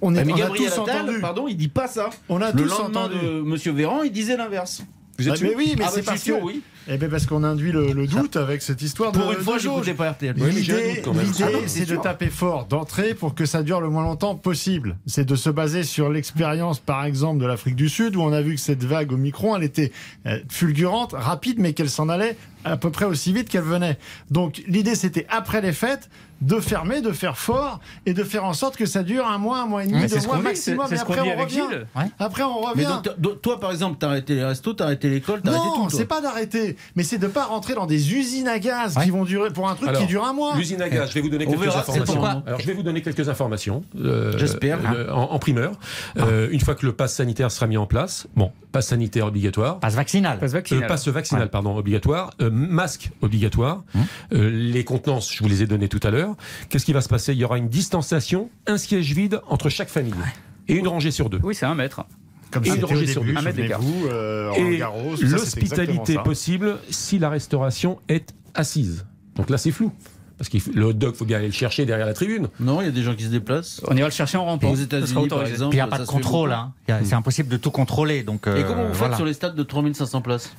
on, est, Ah, mais on a Gabriel tous Attal, entendu. pardon, il dit pas ça. On a Le tous lendemain entendu. de Monsieur Véran, il disait l'inverse. Vous êtes Ah, mais oui, mais Ah, c'est bah, parce que. oui. Eh ben parce qu'on induit le, le doute avec cette histoire de. Pour une fois, de je jauge. n'écoutais pas RTL. L'idée, Ah c'est de taper fort d'entrée pour que ça dure le moins longtemps possible. C'est de se baser sur l'expérience, par exemple, de l'Afrique du Sud, où on a vu que cette vague au micron, elle était euh, fulgurante, rapide, mais qu'elle s'en allait à peu près aussi vite qu'elle venait. Donc l'idée, c'était après les fêtes de fermer, de faire fort et de faire en sorte que ça dure un mois, un mois et demi, deux mois maximum. Et après on revient. Gilles. Après on Mais revient. donc, toi- par exemple, t'as arrêté les restos, t'as arrêté l'école, t'as arrêté tout. Non, c'est pas d'arrêter, mais c'est de pas rentrer dans des usines à gaz qui vont durer pour un truc Alors, qui dure un mois. L'usine à gaz, je vais vous donner On quelques verra, informations. Alors, je vais vous donner quelques informations. euh, J'espère. euh, en, en primeur. Euh, une fois que le pass sanitaire sera mis en place, bon, pass sanitaire obligatoire. Passe vaccinal. Passe Euh, vaccinal. passe vaccinal, pardon, obligatoire. Euh, masque obligatoire. Euh, les contenances, je vous les ai donnés tout à l'heure. Qu'est-ce qui va se passer? Il y aura une distanciation, un siège vide entre chaque famille. Et une rangée sur deux. Oui, c'est un mètre. Comme Et une rangée sur deux. Un mètre d'écart. souvenez-vous, euh, Et l'hospitalité possible si la restauration est assise. Donc là, c'est flou. Parce que le hot dog, faut bien aller le chercher derrière la tribune. Non, il y a des gens qui se déplacent. On ira le chercher en rampant. Aux États-Unis, par exemple. Puis il n'y a pas de contrôle. Hein. C'est impossible de tout contrôler. Donc, Et euh, comment vous faites voilà. sur les stades de 3500 places?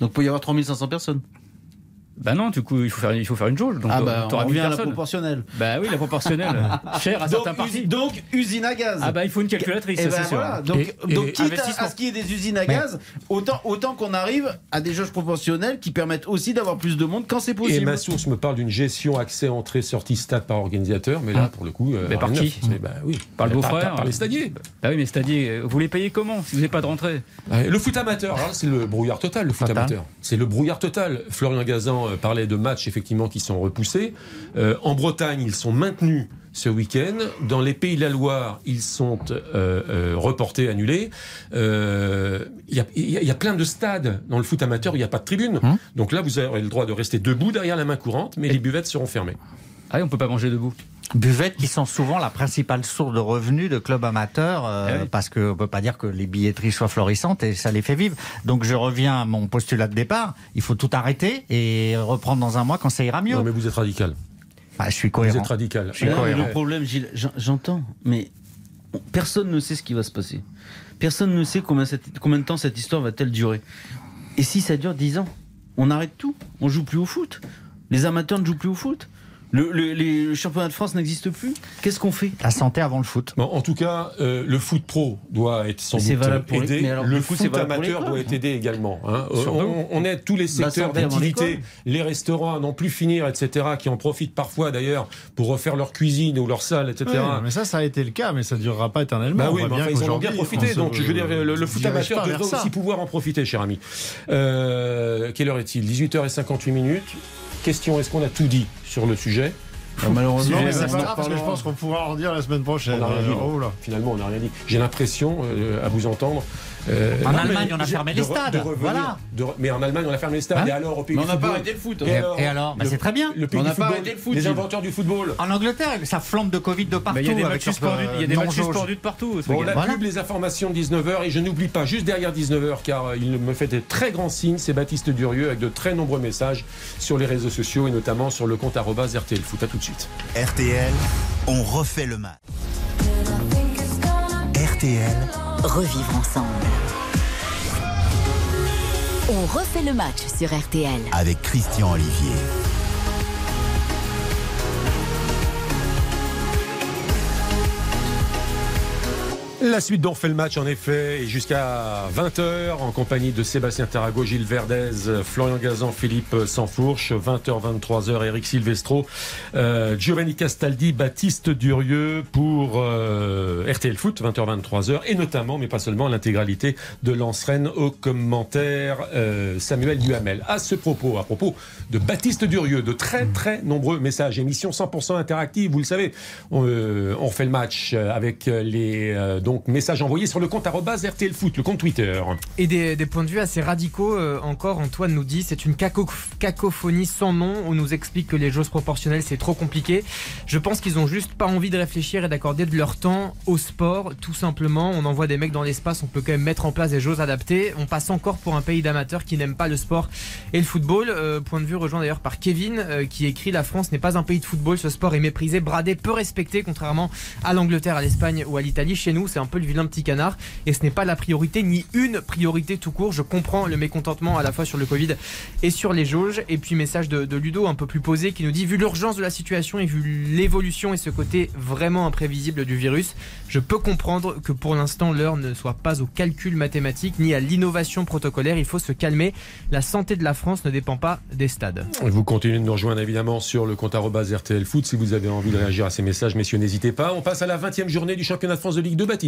Donc, il peut y avoir 3500 personnes. Bah non, du coup, il faut faire, il faut faire une jauge. Donc, ah, euh, bah, on revient 1000 à la proportionnelle. Bah oui, la proportionnelle. Cher à Donc, certains partis. donc, usine à gaz. Ah bah il faut une calculatrice, Et ça, ben c'est sûr. voilà. Donc, Et- donc et- quitte à, ce qu'il y ait des usines à gaz, autant, autant qu'on arrive à des jauges proportionnelles qui permettent aussi d'avoir plus de monde quand c'est Et possible. ma source me parle d'une gestion accès, entrée, sortie, stade par organisateur. Mais là, pour le coup. euh, Mais par qui bah, oui. Par le beau-frère. Par, par les stadiers. Bah oui, mais c'est-à-dire, vous les payez comment si vous n'avez pas de rentrée? Ouais, Le foot amateur, hein, c'est le brouillard total. Le foot amateur, c'est le brouillard total. Florian Gazan euh, parlait de matchs effectivement qui sont repoussés. Euh, en Bretagne, ils sont maintenus ce week-end. Dans les Pays de la Loire, ils sont euh, euh, reportés, annulés. Euh, y, y il y a plein de stades dans le foot amateur où il n'y a pas de tribune. Hum. Donc là, vous aurez le droit de rester debout derrière la main courante, mais les buvettes seront fermées. Ah oui, on peut pas manger debout. Buvettes qui sont souvent la principale source de revenus de clubs amateurs, euh, Ah oui. parce qu'on ne peut pas dire que les billetteries soient florissantes et ça les fait vivre. Donc je reviens à mon postulat de départ, il faut tout arrêter et reprendre dans un mois quand ça ira mieux. Non, mais vous êtes radical. Bah, je suis Vous cohérent. êtes radical. suis Non, mais cohérent. le problème, j'entends, mais on- personne ne sait ce qui va se passer. Personne ne sait combien, cette- combien de temps cette histoire va-t-elle durer. Et si ça dure 10 ans, on arrête tout. On joue plus au foot. Les amateurs ne jouent plus au foot. Le, le- les- le championnat de France n'existe plus? Qu'est-ce qu'on fait? La santé avant le foot. Bon, en tout cas, euh, le foot pro doit être sans doute valable pour les- aidé. mais alors, le foot amateur doit être aidé également. hein. Euh, on, on aide tous les secteurs d'activité, les restaurants à n'en plus finir, etc., qui en profitent parfois d'ailleurs pour refaire leur cuisine ou leur salle, etc. Ouais, mais ça, ça a été le cas, mais ça durera pas éternellement. Bah On oui, bien enfin, ils en ont bien profité. on se- Donc, je veux dire, le, le foot amateur devrait aussi pouvoir en profiter, cher ami. Euh, quelle heure est-il? 18h58 minutes. Question est-ce qu'on a tout dit sur le sujet Malheureusement, Non, mais on c'est en pas grave, parce que je pense qu'on pourra en dire la semaine prochaine. On a rien dit. Oh là. Finalement, on n'a rien dit. J'ai l'impression, euh, à vous entendre. Euh, En non, Allemagne, on a fermé les stades. revenir- Voilà. de mais en Allemagne, on a fermé les stades. Hein et alors, au pays Mais on n'a pas arrêté le foot. Et Et, alors, et alors Bah, C'est très bien. Le pays On n'a pas arrêté le foot, les inventeurs du football. En Angleterre, ça flambe de Covid de partout. Il y a des matchs suspendus, euh, matchs suspendus de partout. Bon, la Voilà. pub, les informations de 19h et je n'oublie pas, juste derrière 19h, car euh, il me fait des très grands signes, c'est Baptiste Durieux avec de très nombreux messages sur les réseaux sociaux et notamment sur le compte arrobas RTL Foot. À tout de suite. RTL, on refait le match. RTL, Revivre ensemble. On refait le match sur RTL. avec Christian Olivier. La suite d'On fait le match en effet est jusqu'à 20h en compagnie de Sébastien Tarago, Gilles Verdez, Florian Gazan, Philippe Sansfourche, 20h, 23h, Eric Silvestro, euh, Giovanni Castaldi, Baptiste Durieux pour euh, RTL Foot, 20h, 23h et notamment, mais pas seulement, l'intégralité de Lance-Rennes au commentaire euh, Samuel Duhamel. À ce propos, à propos de Baptiste Durieux, de très très nombreux messages, émission 100% interactive, vous le savez, on, refait le match avec les donc messages envoyés sur le compte arrobas RTL Foot, le compte Twitter. Et des, points de vue assez radicaux euh, encore. Antoine nous dit c'est une caco- cacophonie sans nom. On nous explique que les jauges proportionnelles c'est trop compliqué. Je pense qu'ils ont juste pas envie de réfléchir et d'accorder de leur temps au sport, tout simplement. On envoie des mecs dans l'espace, on peut quand même mettre en place des jauges adaptées. On passe encore pour un pays d'amateurs qui n'aiment pas le sport et le football. Euh, point de vue rejoint d'ailleurs par Kevin euh, qui écrit la France n'est pas un pays de football. Ce sport est méprisé, bradé, peu respecté, contrairement à l'Angleterre, à l'Espagne ou à l'Italie. Chez nous, c'est un peu le vilain petit canard. Et ce n'est pas la priorité, ni une priorité tout court. Je comprends le mécontentement à la fois sur le Covid et sur les jauges. Et puis message de, Ludo un peu plus posé qui nous dit vu l'urgence de la situation et vu l'évolution et ce côté vraiment imprévisible du virus, je peux comprendre que pour l'instant l'heure ne soit pas au calcul mathématique ni à l'innovation protocolaire. Il faut se calmer. La santé de la France ne dépend pas des stades. Vous continuez de nous rejoindre évidemment sur le compte RTL Foot si vous avez envie de réagir à ces messages, messieurs, n'hésitez pas. On passe à la 20e journée du championnat de France de Ligue 2, Baptiste.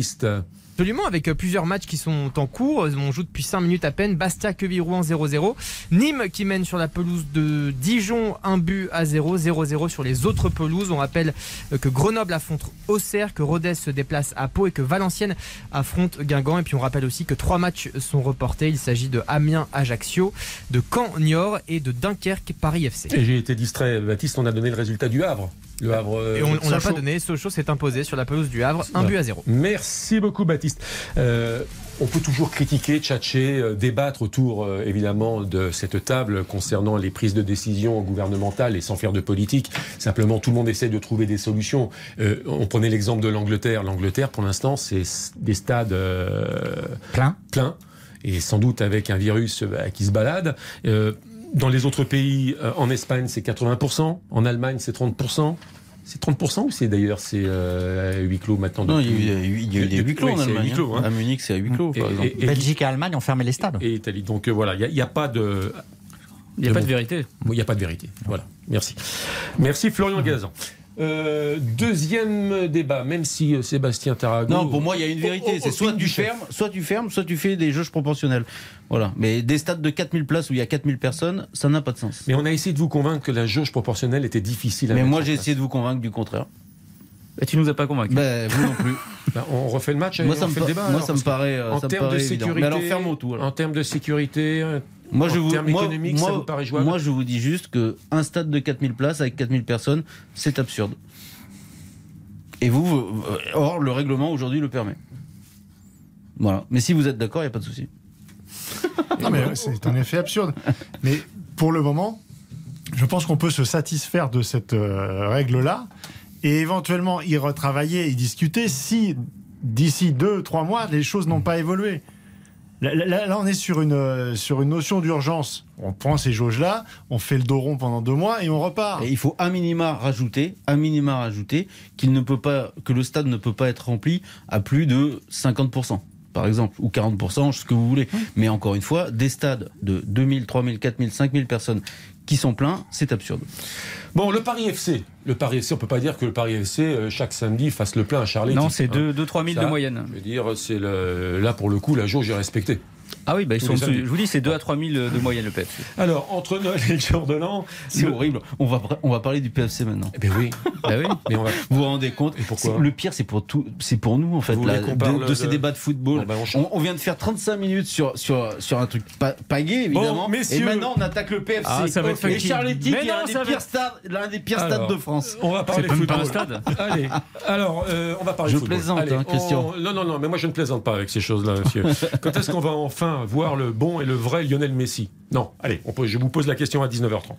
Absolument, avec euh, plusieurs matchs qui sont en cours. On joue depuis 5 minutes à peine. Bastia, Queville, Rouen 0-0. Nîmes qui mène sur la pelouse de Dijon, un but à 0. 0-0 sur les autres pelouses. On rappelle euh, que Grenoble affronte Auxerre, que Rodez se déplace à Pau et que Valenciennes affronte Guingamp. Et puis on rappelle aussi que trois matchs sont reportés. Il s'agit de Amiens, Ajaccio, de Caen, Niort et de Dunkerque, Paris FC. Et j'ai été distrait, Baptiste, on a donné le résultat du Havre. Le Havre. Et on ne l'a pas donné. Sochaux s'est imposé sur la pelouse du Havre, un but à 0. Merci beaucoup, Baptiste. Euh, on peut toujours critiquer, tchatcher, euh, débattre autour euh, évidemment de cette table concernant les prises de décision gouvernementales et sans faire de politique. Simplement, tout le monde essaie de trouver des solutions. Euh, on prenait l'exemple de l'Angleterre. L'Angleterre, pour l'instant, c'est des stades pleins. pleins et sans doute avec un virus bah, qui se balade. Dans les autres pays, en Espagne, c'est 80%, en Allemagne, c'est 30%. C'est 30% ou c'est d'ailleurs c'est euh, huis clos maintenant Non, il y a eu, des huis clos en Allemagne. Clos, hein. À Munich, c'est à huis clos, par et, exemple. Et, Belgique et Allemagne ont fermé les stades. Et Italie. Donc euh, voilà, il n'y a, a, pas de. Il n'y a, pas de vérité. Il n'y a pas de vérité. Voilà. Merci. Merci Florian Gazan. Euh, deuxième débat, même si euh, Sébastien Tarago. Non, pour moi, il y a une vérité. Oh, oh, c'est soit tu fermes, soit tu fermes, soit tu fais des jauges proportionnels. Voilà. Mais des stades de 4000 places où il y a 4000 personnes, ça n'a pas de sens. Mais on a essayé de vous convaincre que la jauge proportionnelle était difficile à Mais moi, j'ai essayé de vous convaincre du contraire. Et tu nous as pas convaincu. Ben, vous non plus. Ben, on refait le match. Moi, ça, me, fait le débat, moi alors, ça me paraît. En termes de sécurité. Mais alors, ferme tout. Alors. En termes de sécurité. Moi, je en vous, termes moi, économiques, moi, ça vous paraît jouable Moi, je vous dis juste que un stade de 4000 places avec 4000 personnes, c'est absurde. Et vous, vous, or, le règlement aujourd'hui le permet. Voilà. Mais si vous êtes d'accord, il n'y a pas de souci. non, mais c'est un effet absurde. Mais pour le moment, je pense qu'on peut se satisfaire de cette euh, règle-là et éventuellement y retravailler et discuter si d'ici deux, trois mois, les choses n'ont pas évolué. Là, là, là, on est sur une, euh, sur une notion d'urgence. On prend ces jauges-là, on fait le dos rond pendant deux mois et on repart. Et il faut un minima rajouter, un minima rajouter qu'il ne peut pas, que le stade ne peut pas être rempli à plus de 50% par exemple, ou 40%, ce que vous voulez. Mais encore une fois, des stades de 2000, 3000, 4000, 5000 personnes qui sont pleins, c'est absurde. Bon, le Paris FC. Le Paris FC, on peut pas dire que le Paris FC, euh, chaque samedi, fasse le plein à Charlie. Non, c'est 2-3 000 de moyenne. Je veux dire, c'est là, pour le coup, la jauge est respectée. Ah oui, bah ils sont, je vous dis, c'est 2 à 3 000 de moyenne le PFC. Alors, entre Noël et le jour de l'an. C'est le... horrible. On va, on va parler du PFC maintenant. Eh ben oui. bah oui. Mais on va... Vous vous rendez compte et pourquoi Le pire, c'est pour, tout, pour nous, en fait, là, de, de, de, ces débats de football. Bon, bah on, on, vient de faire 35 minutes sur, sur, sur un truc pas, pas gay, évidemment. Bon, messieurs... Et maintenant, on attaque le PFC. Ah, ça va être et Charletti, qui est l'un des, pires stades, l'un des pires stades de France. On va parler football. un stade. Allez. Alors, euh, on va parler je football. Je plaisante, hein, Christian. Non, non, non, mais moi, je ne plaisante pas avec ces choses-là, monsieur. Quand est-ce qu'on va enfin voir le bon et le vrai Lionel Messi Non, allez, on peut, je vous pose la question à 19h30.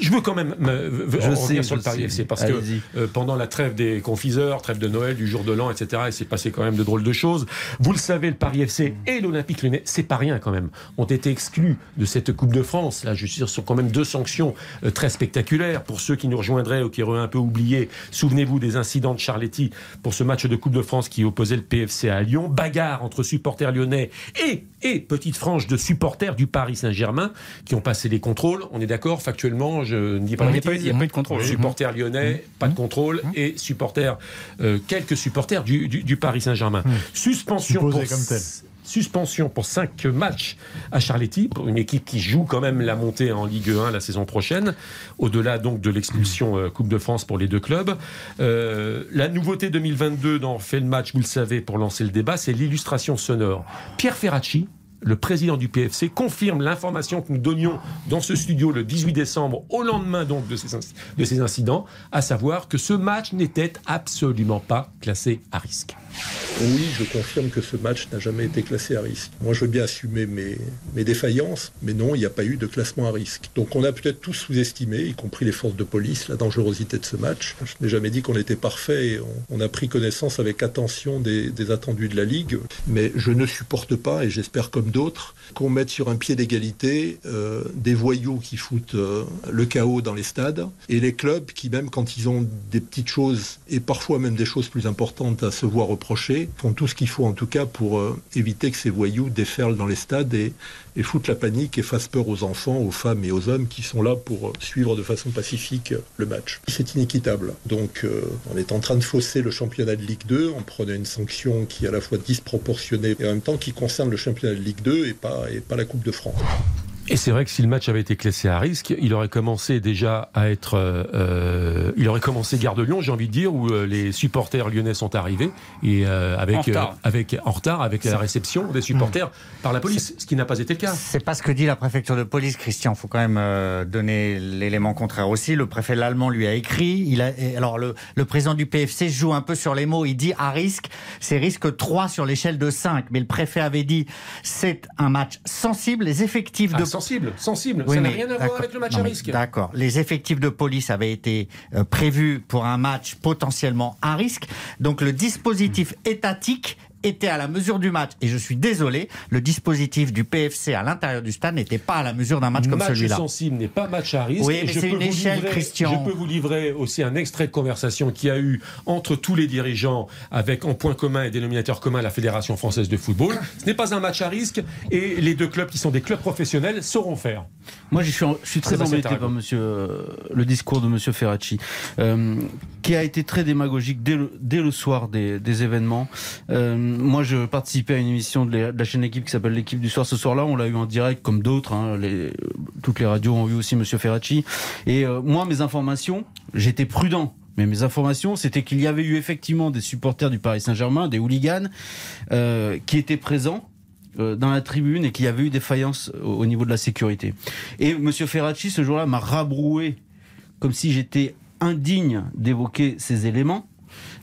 Je veux quand même me, je revenir sais, sur le Paris FC parce que euh, pendant la trêve des confiseurs, trêve de Noël, du jour de l'an, etc., il s'est passé quand même de drôles de choses. Vous le savez, le Paris FC et l'Olympique Lyonnais, c'est pas rien quand même, ont été exclus de cette Coupe de France. Là, je suis sûr, sur quand même deux sanctions euh, très spectaculaires pour ceux qui nous rejoindraient ou qui auraient un peu oublié. Souvenez-vous des incidents de Charletti pour ce match de Coupe de France qui opposait le PFC à Lyon. Bagarre entre supporters lyonnais et, et petite frange de supporters du Paris Saint-Germain qui ont passé les contrôles. On est d'accord, factuellement, je ne dis pas Il n'y a, pas eu de contrôle. Supporters lyonnais, Mmh. pas de contrôle, et supporters, euh, quelques supporters du, du, du Paris Saint-Germain. Suspension pour, comme tel. suspension pour 5 matchs à Charletti, pour une équipe qui joue quand même la montée en Ligue 1 la saison prochaine, au-delà donc de l'expulsion euh, Coupe de France pour les deux clubs. Euh, la nouveauté 2022 dans Fait le match, vous le savez, pour lancer le débat, c'est l'illustration sonore. Pierre Ferracci, le président du PFC confirme l'information que nous donnions dans ce studio le 18 décembre, au lendemain donc de ces, de ces incidents, à savoir que ce match n'était absolument pas classé à risque. Oui, je confirme que ce match n'a jamais été classé à risque. Moi, je veux bien assumer mes, défaillances, mais non, il n'y a pas eu de classement à risque. Donc on a peut-être tous sous-estimé, y compris les forces de police, la dangerosité de ce match. Je n'ai jamais dit qu'on était parfait et on, a pris connaissance avec attention des, attendus de la Ligue, mais je ne supporte pas, et j'espère comme d'autres, qu'on mette sur un pied d'égalité euh, des voyous qui foutent euh, le chaos dans les stades et les clubs qui, même quand ils ont des petites choses et parfois même des choses plus importantes à se voir font tout ce qu'il faut en tout cas pour euh, éviter que ces voyous déferlent dans les stades et, foutent la panique et fassent peur aux enfants, aux femmes et aux hommes qui sont là pour suivre de façon pacifique le match. C'est inéquitable. Donc euh, on est en train de fausser le championnat de Ligue 2 en prenant une sanction qui est à la fois disproportionnée et en même temps qui concerne le championnat de Ligue 2 et pas, et pas la Coupe de France. Et c'est vrai que si le match avait été classé à risque, il aurait commencé déjà à être, euh, il aurait commencé Gare de Lyon, j'ai envie de dire, où euh, les supporters lyonnais sont arrivés et euh, avec En retard. avec en retard avec la réception des supporters par la police, ce qui n'a pas été le cas. C'est pas ce que dit la préfecture de police, Christian. faut quand même euh, donner l'élément contraire aussi. Le préfet l'allemand lui a écrit. Il a, alors le, le président du PFC joue un peu sur les mots. Il dit à risque, c'est risque 3 sur l'échelle de 5. Mais le préfet avait dit c'est un match sensible. Les effectifs Ah, de sensible, sensible. Oui, ça n'a rien à voir d'accord. avec le match Non, à risque. D'accord. Les effectifs de police avaient été euh, prévus pour un match potentiellement à risque. Donc le dispositif étatique était à la mesure du match. Et je suis désolé, le dispositif du PFC à l'intérieur du stade n'était pas à la mesure d'un match comme match celui-là. sensible n'est pas match à risque. Oui, mais je c'est peux une vous échelle, livrer- Christian. Je peux vous livrer aussi un extrait de conversation qu'il y a eu entre tous les dirigeants avec en point commun et dénominateur commun la Fédération française de football. Ce n'est pas un match à risque et les deux clubs qui sont des clubs professionnels sauront faire. Moi, je suis, en- je suis très Sébastien embêté par monsieur, euh, le discours de Monsieur Ferracci, euh, qui a été très démagogique dès le, soir des, événements. Euh, moi, je participais à une émission de la, chaîne Équipe qui s'appelle l'équipe du soir. Ce soir-là, on l'a eu en direct, comme d'autres. hein, toutes les radios ont eu aussi Monsieur Ferracci. Et euh, moi, mes informations, j'étais prudent. Mais mes informations, c'était qu'il y avait eu effectivement des supporters du Paris Saint-Germain, des hooligans, euh, qui étaient présents dans la tribune et qu'il y avait eu des faillances au niveau de la sécurité. Et Monsieur Ferracci, ce jour-là, m'a rabroué comme si j'étais indigne d'évoquer ces éléments.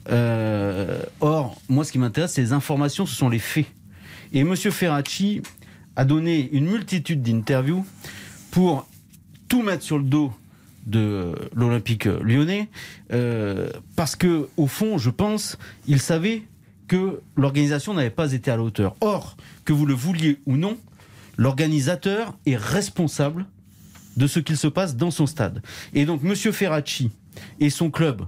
Euh, or, moi, ce qui m'intéresse, c'est les informations, ce sont les faits. Et Monsieur Ferracci a donné une multitude d'interviews pour tout mettre sur le dos de l'Olympique lyonnais, euh, parce que au fond, je pense, il savait que l'organisation n'avait pas été à la hauteur. Or, que vous le vouliez ou non, l'organisateur est responsable de ce qu'il se passe dans son stade. Et donc, Monsieur Ferracci et son club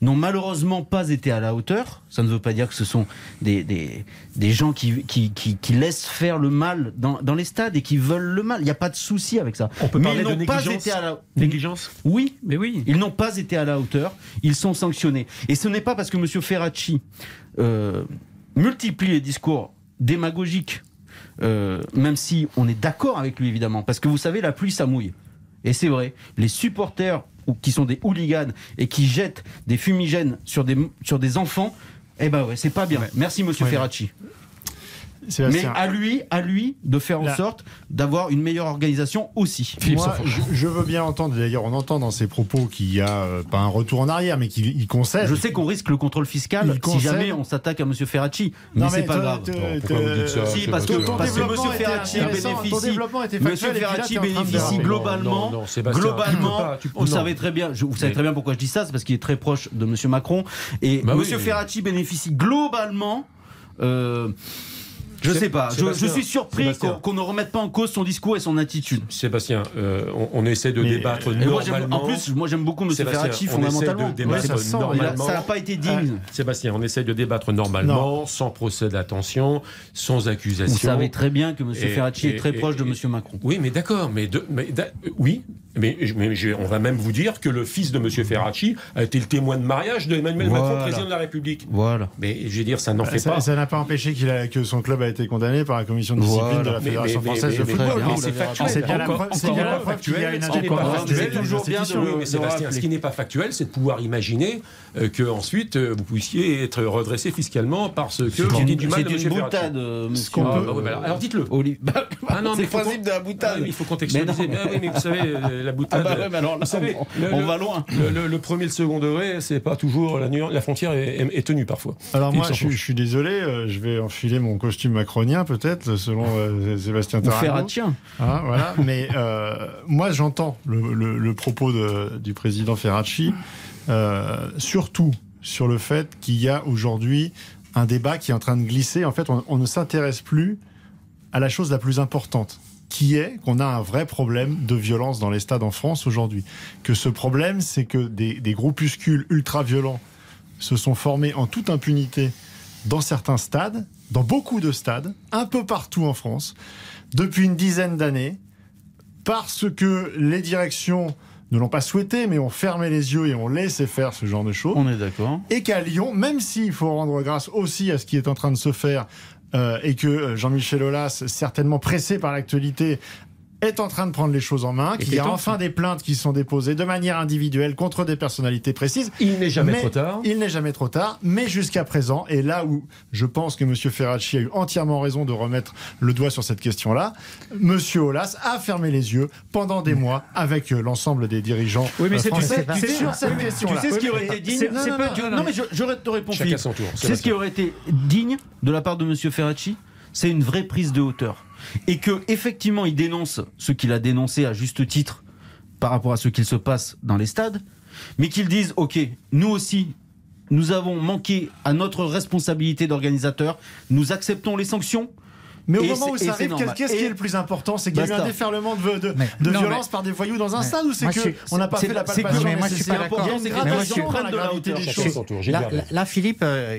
n'ont malheureusement pas été à la hauteur. Ça ne veut pas dire que ce sont des, des, des gens qui, qui, qui, qui laissent faire le mal dans, dans les stades et qui veulent le mal. Il n'y a pas de souci avec ça. On peut Mais parler ils de n'ont pas été à la Négligence Oui, Mais oui. ils n'ont pas été à la hauteur. Ils sont sanctionnés. Et ce n'est pas parce que M. Ferracci euh, multiplie les discours démagogiques, euh, même si on est d'accord avec lui évidemment, parce que vous savez, la pluie ça mouille. Et c'est vrai, les supporters ou qui sont des hooligans et qui jettent des fumigènes sur des, sur des enfants, eh ben ouais, c'est pas bien. Merci Monsieur Ouais. Ferracci. Mais à lui, à lui de faire en Là. sorte d'avoir une meilleure organisation aussi. Moi, je, je veux bien entendre, d'ailleurs, on entend dans ses propos qu'il y a euh, pas un retour en arrière, mais qu'il il concède. Je sais qu'on risque le contrôle fiscal si jamais on s'attaque à Monsieur Ferracci, mais Non, c'est pas grave. te- Non, te- pourquoi vous dites ça Si, c'est parce pas que, était Ferracci bénéficie. Monsieur Ferracci bénéficie globalement. Non, non, Sébastien, globalement, vous savez très bien. je- vous savez Mais- très bien pourquoi je dis ça, c'est parce qu'il est très proche de Monsieur Macron et Bah mais- Ferracci bénéficie globalement. Euh, je sais pas. Je, suis surpris qu'on ne remette pas en cause son discours et son attitude. Sébastien, euh, on, on essaie de Mais- débattre moi, j'aime- normalement. en plus, moi j'aime beaucoup Monsieur Sébastien, Ferracci on essaie fondamentalement. de Ouais, ça normalement. n'a pas été digne. Sébastien, on essaie de débattre normalement, sans procès d'attention, sans accusation. Vous savez très bien que Monsieur Et- Ferracci est très et- proche de Monsieur Macron. Oui, mais d'accord, mais, de- mais d'a- euh, oui, mais, mais je- on va même vous dire que le fils de Monsieur Ferracci a été le témoin de mariage de Emmanuel Macron, Voilà. président de la République. Voilà. Mais je veux dire, ça n'en fait Ça pas. ça n'a pas empêché qu'il a, que son club a été condamné par la commission de discipline Voilà. de la Fédération mais- française mais- de mais- football. c'est factuel. C'est bien la preuve qu'il y a factuel, une ce qui n'est pas indépendance des toujours bien de Oui, mais Sébastien, ce qui n'est pas factuel, c'est de pouvoir imaginer euh, que ensuite euh, vous puissiez être redressé fiscalement parce que vous dites du mal de Ferracci. boutade, euh, monsieur. Ah, bah bah alors, dites-le. Ah c'est le principe de la Ah boutade. oui, il faut contextualiser. Mais. Ah vous savez, la boutade. Ah bah ouais, mais alors là, Vous savez, on- le, on le- va loin. Le, le- le premier et le second degré, c'est pas toujours la, nuance- la frontière est, est- est tenue parfois. Alors moi, je, suis- je suis désolé, euh, je vais enfiler mon costume macronien peut-être, selon euh, Sébastien Tarago. Ferratien. Hein, voilà. Mais euh, moi, j'entends le, le- le propos de- du président Ferracci, euh, surtout sur le fait qu'il y a aujourd'hui un débat qui est en train de glisser. En fait, on, on ne s'intéresse plus à la chose la plus importante, qui est qu'on a un vrai problème de violence dans les stades en France aujourd'hui. Que ce problème, c'est que des, des groupuscules ultra-violents se sont formés en toute impunité dans certains stades, dans beaucoup de stades, un peu partout en France, depuis une dizaine d'années, parce que les directions ne l'ont pas souhaité, mais ont fermé les yeux et ont laissé faire ce genre de choses. On est d'accord. Et qu'à Lyon, même s'il faut rendre grâce aussi à ce qui est en train de se faire, et que euh, Jean-Michel Aulas, certainement pressé par l'actualité, est en train de prendre les choses en main, qu'il y a enfin des plaintes qui sont déposées de manière individuelle contre des personnalités précises. Il n'est jamais Mais trop tard. Il n'est jamais trop tard, mais jusqu'à présent, et là où je pense que M. Ferracci a eu entièrement raison de remettre le doigt sur cette question-là, M. Aulas a fermé les yeux pendant des mois avec euh, l'ensemble des dirigeants Oui, mais euh, c'est- français sais- sur cette question-là. Tu sais ce qui aurait été digne? C'est- Non, c'est mais te réponds, Chacun Philippe. son tour, Tu sais ce qui aurait été digne de la part de M. Ferracci? C'est une vraie prise de hauteur. Et que, effectivement, il dénonce ce qu'il a dénoncé à juste titre par rapport à ce qu'il se passe dans les stades, mais qu'il dise OK, nous aussi, nous avons manqué à notre responsabilité d'organisateur, nous acceptons les sanctions. Mais au Et moment où ça arrive, qu'est-ce qui est le plus important? C'est qu'il y a eu un déferlement de, de, Mais- de non, violence mais- par des voyous dans un stade ou c'est Moi, que je suis- on n'a pas fait la c'est que- palpation moi, je suis pas d'accord. C'est que- moi, je suis bien là- là, Philippe, euh,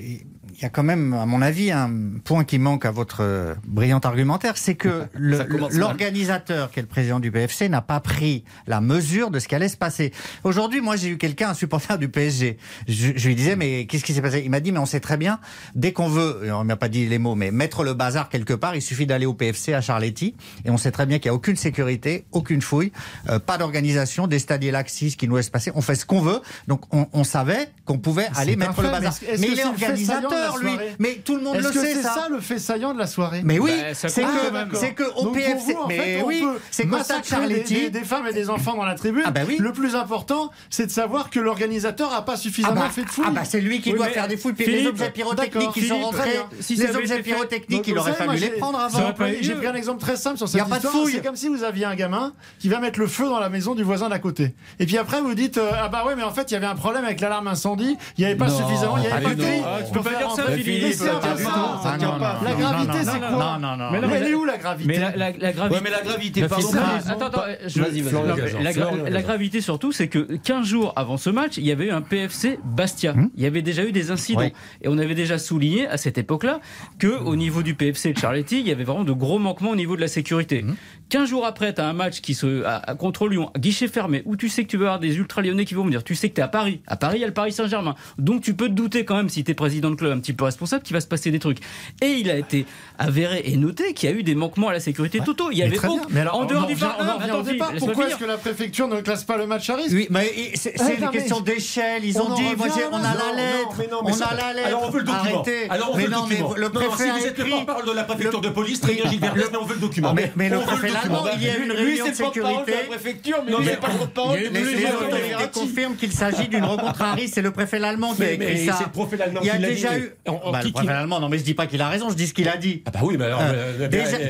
il y a quand même, à mon avis, un point qui manque à votre euh, brillant argumentaire, c'est que l'organisateur, qui est le président du PFC, n'a pas pris la mesure de ce qui allait se passer. Aujourd'hui, moi, j'ai eu quelqu'un, un supporter du PSG. Je, je lui disais, mais qu'est-ce qui s'est passé? Il m'a dit, mais on sait très bien, dès qu'on veut, on m'a pas dit les mots, mais mettre le bazar quelque part, il suffit d'aller au PFC à Charletti, et on sait très bien qu'il n'y a aucune sécurité, aucune fouille, euh, pas d'organisation, des stadiers laxistes qui nous laissent passer. On fait ce qu'on veut, donc on, on savait qu'on pouvait aller mettre le mais bazar. Mais que il est c'est lui. Mais tout le monde le que sait, c'est ça. ça le fait saillant de la soirée Mais oui, Bah, ça c'est que, c'est que au PFC, mais oui, c'est Charletti. des- femmes et des enfants dans la tribune. Ah bah oui. Le plus important, c'est de savoir que l'organisateur a pas Ah suffisamment bah, fait de fouilles. ah bah, c'est lui qui Oui, doit faire des fouilles. Puis les Philippe, objets pyrotechniques qui sont rentrés. Si ça les objets pyrotechniques, Donc, il aurait fallu les prendre avant. J'ai pris un exemple très simple sur Y cette a pas de histoire. fouille. C'est comme si vous aviez un gamin qui va mettre le feu dans la maison du voisin d'à côté. Et puis après, vous dites euh, Ah bah ouais, mais en fait, il y avait un problème avec l'alarme incendie. Il n'y avait pas suffisamment. Il n'y avait pas de. Ah, peux pas dire ça. Philippe, ça important. tient pas, ça tient pas. La gravité, c'est quoi non, non, non. Mais elle est où la gravité Mais la, gravité. Mais la gravité, pardon. attends, attends, Vas-y, vas-y. la, gravité surtout, c'est que 15 jours avant ce match, il y avait eu un PFC Bastia. Il y avait déjà eu des incidents. Et on avait déjà souligné à cette époque-là que au niveau du PFC de Charletti, il y avait vraiment de gros manquements au niveau de la sécurité. 15 jours après, tu as un match qui se, à, à- contre Lyon, guichet fermé, où tu sais que tu vas avoir des ultra-lyonnais qui vont venir. Tu sais que tu es à Paris. À Paris, il y a le Paris Saint-Germain. Donc tu peux te douter quand même, si tu es président de club un petit peu responsable, qu'il va se passer des trucs. Et il a été avéré et noté qu'il y a eu des manquements à la sécurité totaux. Il y Mais avait très bien. aucun- Mais alors, en dehors du. Philippe, laisse-moi Pourquoi est-ce que la préfecture ne classe pas le match à risque Oui, mais c'est non, une question mais- d'échelle. Ils On ont dit, moi, on a la lettre. mais non, mais On a la lettre. Alors on veut le document. Arrêtez. Alors on Mais veut le non, mais document. le préfet si a vous êtes le écrit- porte-parole de la préfecture de police, très bien Gilbert Besnay, on veut le document. Mais, mais le préfet Lallemand, il y a eu une réunion de la sécurité. préfecture, mais Non, lui, mais pas le porte-parole Les, les Verratti. confirment qu'il s'agit d'une rencontre à risque. C'est le préfet allemand qui a écrit ça. c'est le préfet allemand Il y a qui l'a déjà dit. eu. Bah, qui- le préfet qui- allemand, non mais je dis pas qu'il a raison, je dis ce qu'il a dit. Ah bah oui, mais alors.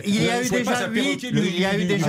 Il y a eu pas déjà huit, il y a eu déjà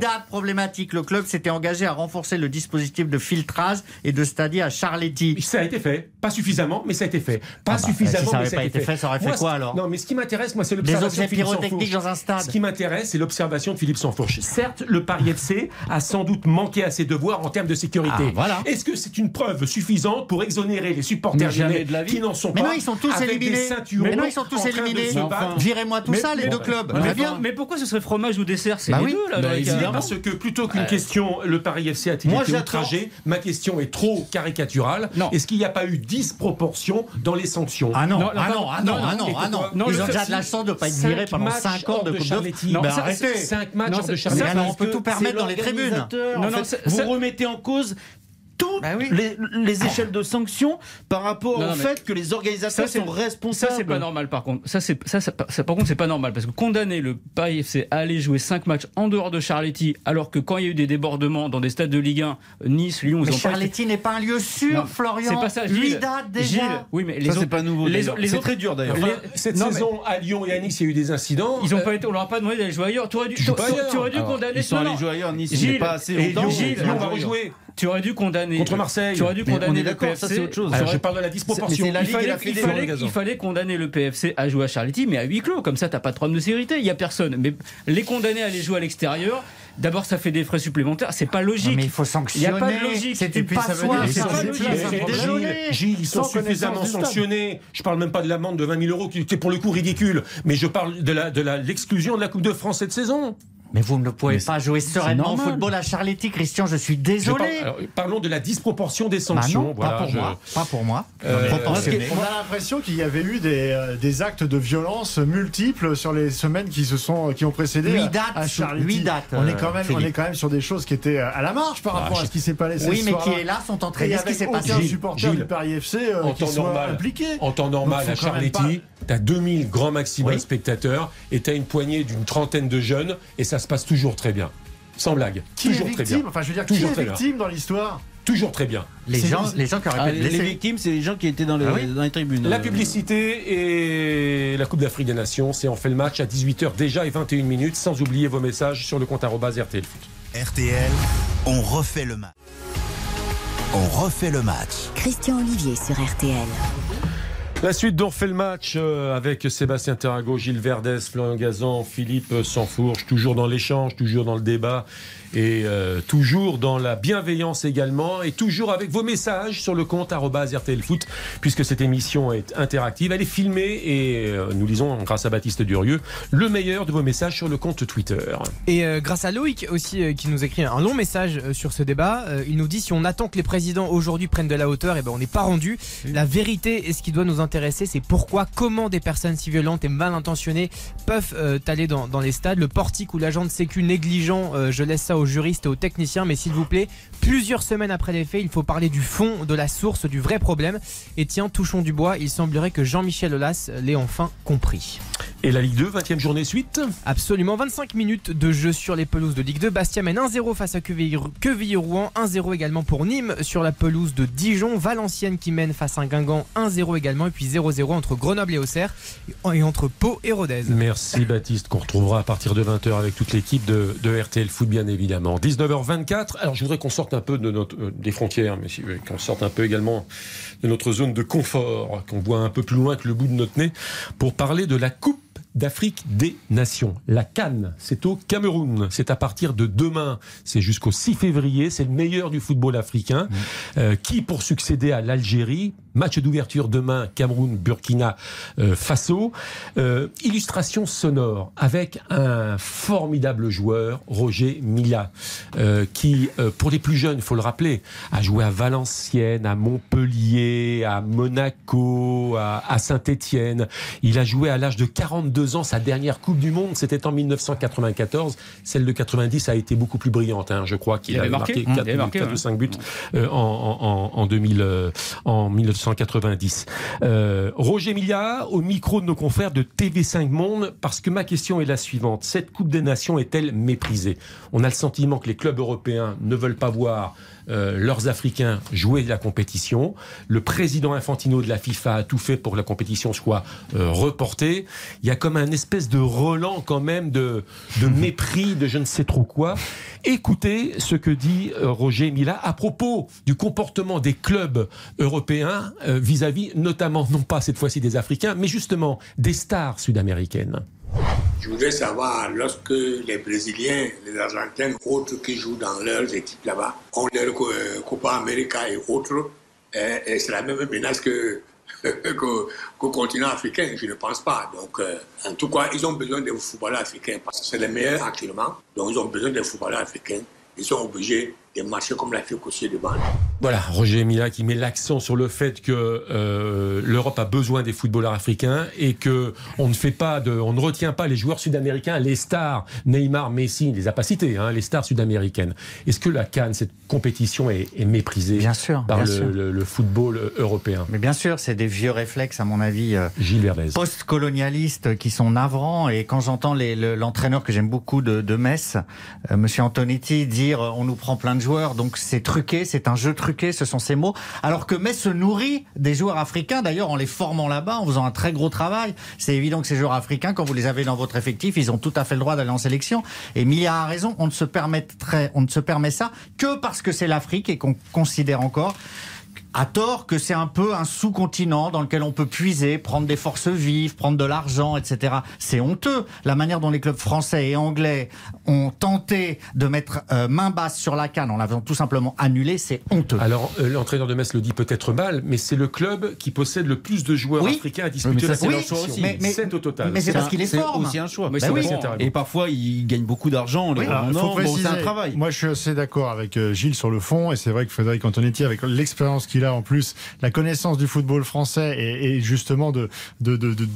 dates problématiques. Le club s'était engagé à renforcer le dispositif de filtrage et de stadier à Charletti. Ça a été fait, pas suffisamment, mais ça a été fait. Pas Ah bah, suffisamment, si ça mais avait ça pas a été fait, ça aurait fait Moi, quoi, alors Non, mais ce qui m'intéresse, moi, c'est Des l'observation objets de Philippe pyrotechniques dans un stade. Ce qui m'intéresse, c'est l'observation de Philippe. Certes, le Paris FC a sans doute manqué à ses devoirs en termes de sécurité. Ah, voilà. Est-ce que c'est une preuve suffisante pour exonérer les supporters Mais jamais de la vie. qui n'en sont Mais pas non, ils sont tous avec éliminés. des Mais non, ils sont tous éliminés. Mais enfin, Virez-moi tout Mais- ça, les mais- deux clubs. mais- Très Mais, bien. mais pourquoi ce serait fromage ou dessert C'est Bah les oui. deux là. Bah. Parce que plutôt qu'une question, le Paris FC a-t-il Moi, été outragé? Ma question est trop caricaturale. Non. Est-ce qu'il n'y a pas eu disproportion dans les sanctions? Ah non, Non, ah non, non, ah non, ah non, ah Ils ont déjà de la chance de ne pas être virés pendant matchs 5 ans de Coupe de Charletti. Non, Mais ça, arrêtez. 5 matchs hors de on peut tout permettre dans les tribunes. Non, En non, fait, vous remettez en cause toutes les, les échelles de sanctions par rapport Non, au fait que les organisateurs sont responsables. Ça, c'est pas normal, par contre. Ça, c'est, ça, ça, ça, par contre, c'est pas normal. Parce que condamner le Paris FC à aller jouer 5 matchs en dehors de Charletti, alors que quand il y a eu des débordements dans des stades de Ligue 1, Nice, Lyon, ils Mais ont pas été- Charletti n'est pas un lieu sûr, Non, Florian. C'est pas ça, Gilles. dates déjà. Gilles, oui, mais les Ça, autres, c'est pas nouveau, Les, les C'est autres- très dur, d'ailleurs. les- Enfin, cette non, mais saison, à Lyon et à Nice, il y a eu des incidents. Ils ont Euh, pas été, on leur a pas demandé d'aller jouer ailleurs. Tu aurais dû, Tu aurais dû condamner. ils sont non, allés jouer ailleurs, Nice, pas assez longtemps. Lyon, Gilles, Lyon va rejouer. Tu aurais dû condamner Contre Marseille. Tu aurais dû condamner le d'accord, PFC. ça, c'est autre chose. Alors, je parle de la disproportion. c'est la il fallait, la il, Fédé. fallait, Gazan. il fallait condamner le PFC à jouer à Charletti, mais à huis clos. Comme ça, t'as pas de problème de sécurité. Il y a personne. Mais les condamner à aller jouer à l'extérieur, d'abord, ça fait des frais supplémentaires. C'est pas logique. Mais il faut Il n'y sanctionner. a pas de logique. C'est une passoire. Gilles, ils sont suffisamment sanctionnés. Je parle même pas de l'amende de 20 000 euros qui était pour le coup ridicule, mais je parle de la de la- l'exclusion de la Coupe de France cette saison. Mais vous ne pouvez Mais pas jouer sereinement au football à Charletti, Christian. Je suis Je désolé. alors, parlons de la disproportion des Bah sanctions. non, Voilà, pas pour je- moi. Pas pour moi. Euh. On a l'impression qu'il y avait eu des, euh, des actes de violence multiples sur les semaines qui se sont qui ont précédé Huit à- dates, à Charletti. huit dates, on est quand même on est quand même sur des choses qui étaient euh, à la marge par Ah, rapport à ce qui s'est passé Oui, ce mais qui là sont Et entraînés ce qui s'est passé. aucun supporter du Paris FC euh, en qui temps soit normal, impliqué. en temps normal Donc, à Charletti, tu as 2000 grands maximum Oui. spectateurs et tu as une poignée d'une trentaine de jeunes et ça se passe toujours très bien. Sans blague. Qui toujours est très bien. Enfin, je veux dire, Toujours qui bien. victime dans l'histoire Toujours très bien. Les gens, les gens qui auraient Ah, les victimes, c'est les gens qui étaient dans les, Ah oui dans les tribunes. La Euh, publicité et la Coupe d'Afrique des Nations, c'est on fait le match à 18h déjà et 21 minutes, sans oublier vos messages sur le compte arrobas RTL Foot. RTL, on refait le match. On refait le match. Christian Olivier sur RTL. La suite d'On refait le match euh, avec Sébastien Terrago, Gilles Verdès, Florian Gazan, Philippe Sansfourche, toujours dans l'échange, toujours dans le débat et euh, toujours dans la bienveillance également et toujours avec vos messages sur le compte arobase RTL Foot puisque cette émission est interactive, elle est filmée et euh, nous lisons grâce à Baptiste Durieux le meilleur de vos messages sur le compte Twitter. Et euh, grâce à Loïc aussi euh, qui nous écrit un long message sur ce débat, euh, il nous dit si on attend que les présidents aujourd'hui prennent de la hauteur, et ben on n'est pas rendu. La vérité et ce qui doit nous intéresser, c'est pourquoi, comment des personnes si violentes et mal intentionnées peuvent euh, aller dans, dans les stades. Le portique ou l'agent de sécu négligent, euh, je laisse ça aux juristes et aux techniciens, mais s'il vous plaît, plusieurs semaines après les faits, il faut parler du fond, de la source, du vrai problème. Et tiens, touchons du bois, il semblerait que Jean-Michel Aulas l'ait enfin compris. Et la Ligue 2, 20e journée suite Absolument, 25 minutes de jeu sur les pelouses de Ligue 2. Bastia mène 1-0 face à Quevilly-Rouen, 1-0 également pour Nîmes sur la pelouse de Dijon. Valenciennes qui mène face à Guingamp, 1-0 également. Et puis 0-0 entre Grenoble et Auxerre et entre Pau et Rodez. Merci Baptiste, qu'on retrouvera à partir de 20h avec toute l'équipe de, de RTL Foot, bien évidemment. 19h24, alors je voudrais qu'on sorte un peu de notre, euh, des frontières, mais si, euh, qu'on sorte un peu également de notre zone de confort, qu'on voit un peu plus loin que le bout de notre nez, pour parler de la Coupe d'Afrique des Nations. La Cannes, c'est au Cameroun. C'est à partir de demain. C'est jusqu'au 6 février. C'est le meilleur du football africain. Euh, qui pour succéder à l'Algérie Match d'ouverture demain, Cameroun, Burkina euh, Faso. Euh, illustration sonore avec un formidable joueur, Roger Mila, euh, qui, euh, pour les plus jeunes, il faut le rappeler, a joué à Valenciennes, à Montpellier, à Monaco, à, à Saint-Étienne. Il a joué à l'âge de 42 ans sa dernière Coupe du Monde, c'était en 1994. Celle de 90 a été beaucoup plus brillante, hein, je crois qu'il Il avait marqué. marqué Mmh, 4, il avait marqué, ou ouais. 5 buts euh, en, en, en, en 2000, euh, en 1990. Euh, Roger Milla, au micro de nos confrères de TV5 Monde, parce que ma question est la suivante. Cette Coupe des Nations est-elle méprisée? On a le sentiment que les clubs européens ne veulent pas voir euh, leurs Africains jouer la compétition. Le président Infantino de la FIFA a tout fait pour que la compétition soit euh, reportée. Il y a comme un espèce de relan quand même de, de mépris, de je ne sais trop quoi. Écoutez ce que dit euh, Roger Mila à propos du comportement des clubs européens euh, vis-à-vis notamment, non pas cette fois-ci des Africains, mais justement des stars sud-américaines. Je voudrais savoir, lorsque les Brésiliens, les Argentins, autres qui jouent dans leurs équipes là-bas, ont leur euh, Copa América et autres, c'est la même menace que, qu'au continent africain, je ne pense pas. Donc, euh, en tout cas, ils ont besoin des footballeurs africains parce que c'est les meilleurs actuellement. Donc, ils ont besoin des footballeurs africains. Ils sont obligés de marcher comme l'Afrique aussi devant. Voilà, Roger Mila qui met l'accent sur le fait que euh, l'Europe a besoin des footballeurs africains et que on ne fait pas de, on ne retient pas les joueurs sud-américains, les stars, Neymar, Messi, il les a pas cités, hein, les stars sud-américaines. Est-ce que la Cannes, cette compétition est, est méprisée Bien sûr, par bien le, sûr. le- le football européen? Mais bien sûr, c'est des vieux réflexes, à mon avis, euh, post-colonialistes qui sont navrants. Et quand j'entends l'entraîneur que j'aime beaucoup de, de Metz, euh, Monsieur Antonetti, dire on nous prend plein de joueurs, donc c'est truqué, c'est un jeu truqué, ce sont ces mots. Alors que Metz se nourrit des joueurs africains, d'ailleurs en les formant là-bas, en faisant un très gros travail. C'est évident que ces joueurs africains, quand vous les avez dans votre effectif, ils ont tout à fait le droit d'aller en sélection. Et Milla a raison, on ne se permettrait, on ne se permet ça que parce que c'est l'Afrique et qu'on considère encore à tort que c'est un peu un sous-continent dans lequel on peut puiser, prendre des forces vives, prendre de l'argent, etc. C'est honteux. La manière dont les clubs français et anglais ont tenté de mettre euh, main basse sur la canne en l'avant tout simplement annulé, c'est honteux. Alors, euh, l'entraîneur de Metz le dit peut-être mal, mais c'est le club qui possède le plus de joueurs Oui. africains à Oui, disputer mais la ça, c'est leur sélection. choix aussi. Mais- mais- 7 au total. mais c'est parce qu'il est C'est forme. aussi un choix. Mais c'est oui, bon. c'est terrible. Et parfois, ils gagnent beaucoup d'argent en les Oui. Faut Bon, préciser, c'est un travail. Moi, je suis assez d'accord avec euh, Gilles sur le fond, et c'est vrai que Frédéric Antonetti, avec l'expérience qu'il a en plus, la connaissance du football français et, et justement de, de, de- de-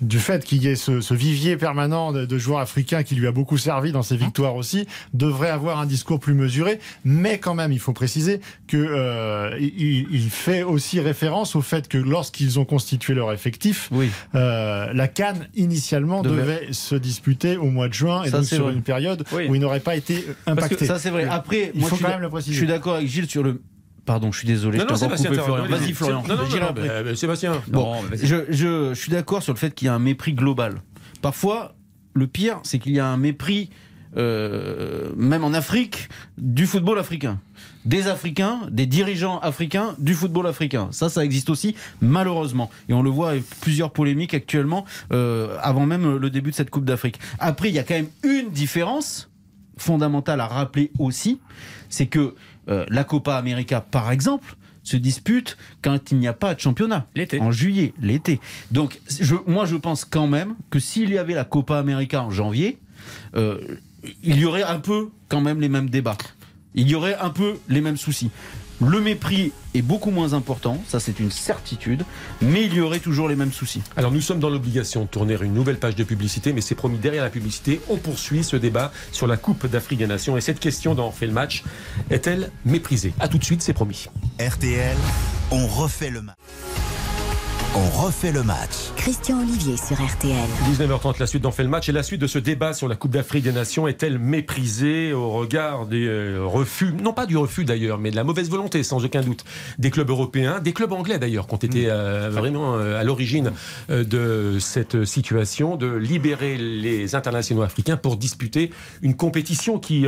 du fait qu'il y ait ce, ce vivier permanent de, de joueurs africains qui lui a beaucoup servi dans ses victoires aussi, devrait avoir un discours plus mesuré. Mais quand même, il faut préciser que euh, il, il fait aussi référence au fait que lorsqu'ils ont constitué leur effectif, Oui. euh, la Cannes initialement Devait- se disputer au mois de juin et Ça, donc sur vrai. une période Oui. où il n'aurait pas été impacté. ça, c'est vrai. Après, il moi, faut je quand même le Je préciser. suis d'accord avec Gilles sur le. Pardon, je suis désolé. Non, je non, Sébastien, Florian. Vas-y, Florian. Non, non, bah, Sébastien. Bon, je, je suis d'accord sur le fait qu'il y a un mépris global. Parfois, le pire, c'est qu'il y a un mépris, euh, même en Afrique, du football africain. Des Africains, des dirigeants africains du football africain. Ça, ça existe aussi, malheureusement. Et on le voit avec plusieurs polémiques actuellement, euh, avant même le début de cette Coupe d'Afrique. Après, il y a quand même une différence fondamentale à rappeler aussi, c'est que euh, la Copa América, par exemple, se dispute quand il n'y a pas de championnat. L'été. En juillet, l'été. Donc, je, moi, je pense quand même que s'il y avait la Copa América en janvier, euh, il y aurait un peu quand même les mêmes débats. Il y aurait un peu les mêmes soucis. Le mépris est beaucoup moins important, ça c'est une certitude, mais il y aurait toujours les mêmes soucis. Alors nous sommes dans l'obligation de tourner une nouvelle page de publicité, mais c'est promis derrière la publicité, on poursuit ce débat sur la Coupe d'Afrique des Nations. Et cette question dans On fait le match est-elle méprisée? A tout de suite, c'est promis. RTL, on refait le match. On refait le match. Christian Olivier sur RTL. 19h30, la suite d'En fait le match et la suite de ce débat sur la Coupe d'Afrique des Nations est-elle méprisée au regard des euh, refus, non pas du refus d'ailleurs, mais de la mauvaise volonté sans aucun doute des clubs européens, des clubs anglais d'ailleurs, qui ont été euh, vraiment euh, à l'origine euh, de cette situation, de libérer les internationaux africains pour disputer une compétition qui,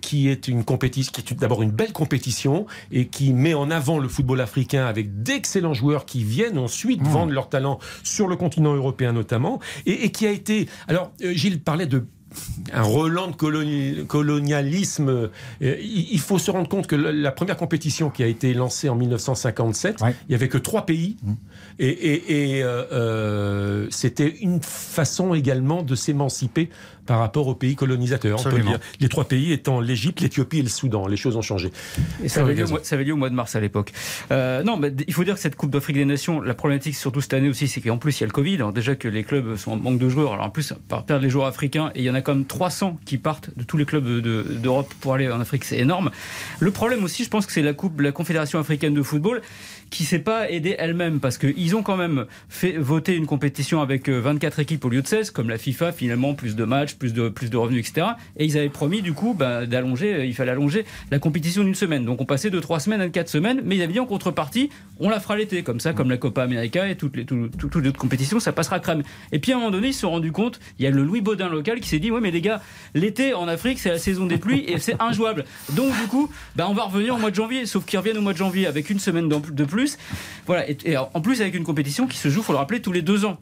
qui est une compétition, qui est d'abord une belle compétition et qui met en avant le football africain avec d'excellents joueurs qui viennent ensuite vendre leur talent sur le continent européen notamment, et, et qui a été... Alors, euh, Gilles parlait de un relan de coloni- colonialisme. Euh, il faut se rendre compte que la première compétition qui a été lancée en 1957, Ouais. il y avait que trois pays, et, et- et, euh, euh, c'était une façon également de s'émanciper par rapport aux pays colonisateurs. On peut le dire. Les trois pays étant l'Égypte, l'Éthiopie et le Soudan. Les choses ont changé. Et ça avait, lieu ça avait lieu au mois de mars à l'époque. Euh, non, mais il faut dire que cette Coupe d'Afrique des Nations, la problématique surtout cette année aussi, c'est qu'en plus il y a le Covid. Alors déjà que les clubs sont en manque de joueurs. Alors en plus, par perdre les joueurs africains, et il y en a quand même 300 qui partent de tous les clubs de- d'Europe pour aller en Afrique, c'est énorme. Le problème aussi, je pense que c'est la Coupe, la Confédération africaine de football qui s'est pas aidée elle-même parce qu'ils ont quand même fait voter une compétition avec euh, 24 équipes au lieu de 16, comme la FIFA finalement, plus de matchs, plus de, plus de revenus, etc. Et ils avaient promis du coup bah, d'allonger, euh, il fallait allonger la compétition d'une semaine. Donc on passait de 3 semaines à 4 semaines, mais ils avaient dit en contrepartie, on la fera l'été, comme ça, comme la Copa América et toutes les, tout- tout- toutes autres compétitions, ça passera crème. Et puis à un moment donné, ils se sont rendus compte, il y a le Louis Baudin local qui s'est dit, ouais mais les gars, l'été en Afrique, c'est la saison des pluies et c'est injouable. Donc du coup, bah, on va revenir au mois de janvier, sauf qu'ils reviennent au mois de janvier avec une semaine de Voilà, en plus avec une compétition qui se joue, faut le rappeler, tous les deux ans.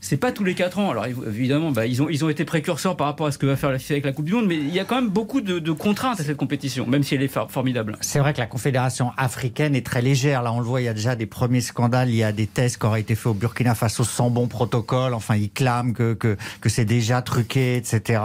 C'est pas tous les 4 ans. Alors évidemment, bah, ils, ont, ils ont été précurseurs par rapport à ce que va faire la FIFA avec la Coupe du Monde, mais il y a quand même beaucoup de, de contraintes à cette compétition, même si elle est formidable. C'est vrai que la Confédération africaine est très légère. Là, on le voit, il y a déjà des premiers scandales. Il y a des tests qui auraient été faits au Burkina Faso sans bon protocole. Enfin, ils clament que, que, que c'est déjà truqué, etc.